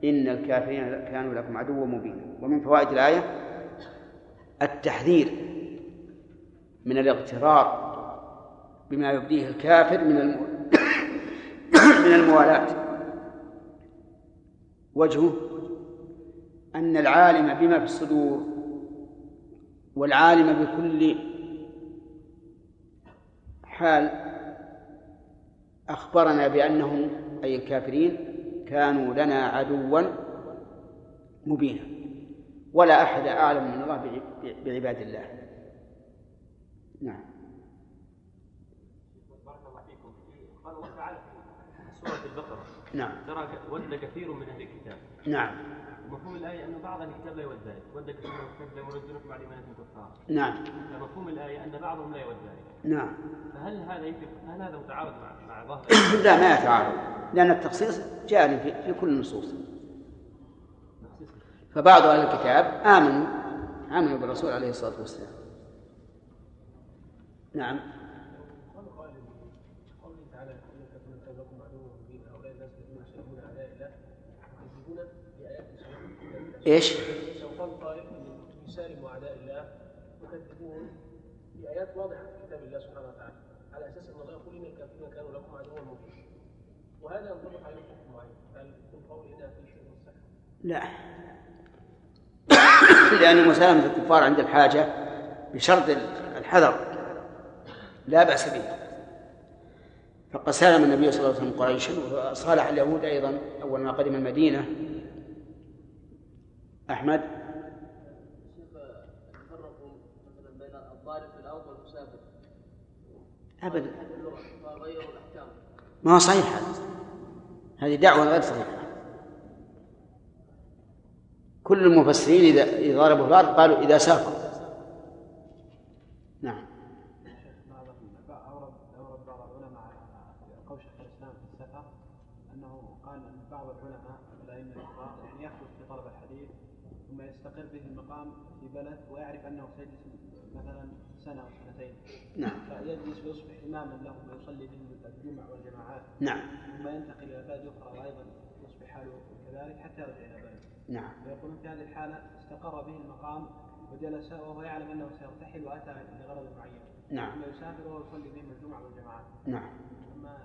إن الكافرين كانوا لكم عدوا مبينا. ومن فوائد الآية التحذير من الاغترار بما يبديه الكافر من من الموالاة. وجهه أن العالم بما في الصدور والعالم بكل حال أخبرنا بأنهم أي الكافرين كانوا لنا عدوا مبينا. ولا أحد أعلم من الله بعباد الله. نعم. بارك الله فيكم. قال في سورة البقرة. نعم. ترى ود كثير من أهل الكتاب. نعم. مفهوم الآية أن بعض الكتاب لا يود ذلك. ود كثير من الكتاب لا يردونكم بعد إيمانكم كفار نعم. فمفهوم الآية أن بعضهم لا يود ذلك. نعم. فهل هذا يتفق هل هذا متعارض مع مع ظاهر لا ما يتعارض. لأن التخصيص جاري في, كل النصوص. فبعض أهل الكتاب آمنوا آمنوا بالرسول عليه الصلاة والسلام. نعم. إيش؟ لو قال قائل يسالموا اعداء الله يكذبون بايات واضحة في كتاب الله سبحانه وتعالى على أساس أن الله يقول إن الكافرين كانوا لكم عدوا مبينا. وهذا ينطبق على حكم معين. هل القول هنا في شيء؟ لا. لأن مسالمة الكفار عند الحاجة بشرط الحذر. لا بأس به. فقد سالم النبي صلى الله عليه وسلم قريشا وصالح اليهود أيضا أول ما قدم المدينة. أحمد؟ فرقوا مثلا بين الضارب في الأرض والمسافر أبدا ما هو صحيح هذا. هذه دعوة غير صحيحة. كل المفسرين إذا ضربوا الأرض قالوا إذا سافر نعم. يعني يستقر به المقام في بلد ويعرف أنه سيجلس مثلا سنة أو سنتين نعم. فيجلس ويصبح إماما لهم ويصلي بهم الجمع والجماعات نعم. ثم ينتقل إلى بلد أخرى وأيضا يصبح حاله كذلك حتى يرجع إلى بلده. نعم. ويقولون في هذه الحالة استقر به المقام وجلس وهو يعلم أنه سيرتحل وأتى لغرض معين. نعم. ثم يسافر وهو يصلي بهم الجمعة والجماعات. نعم. أما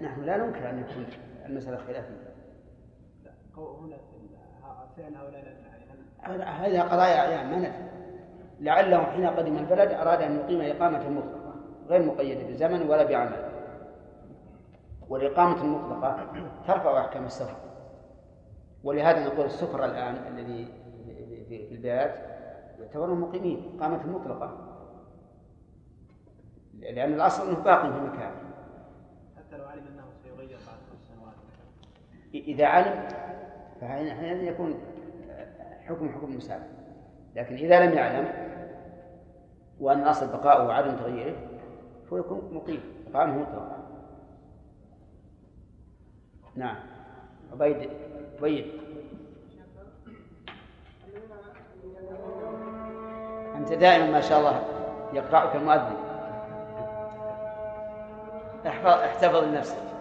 نحن لا ننكر أن يكون المسألة خلافية. لا، هنا فعل هؤلاء يعني هذا- هذه قضايا أعيان ما ندري لعله حين قدم البلد أراد أن يقيم إقامة مطلقة غير مقيدة بزمن ولا بعمل. والإقامة المطلقة ترفع أحكام السفر. ولهذا نقول السفر الآن الذي في- البلاد يعتبرون مقيمين إقامة مطلقة لأن الأصل أنه باق في مكانه حتى لو علم أنه سيغير بعد سنوات. إذا علم فحينئذ يكون حكم حكم المسافر لكن إذا لم يعلم وأن الأصل بقاؤه وعدم تغييره فهو يكون مقيم إقامة مطلقة. نعم. عبيد عبيد. أنت دائما ما شاء الله يقرأك المؤذن. احفظ احتفظ لنفسك.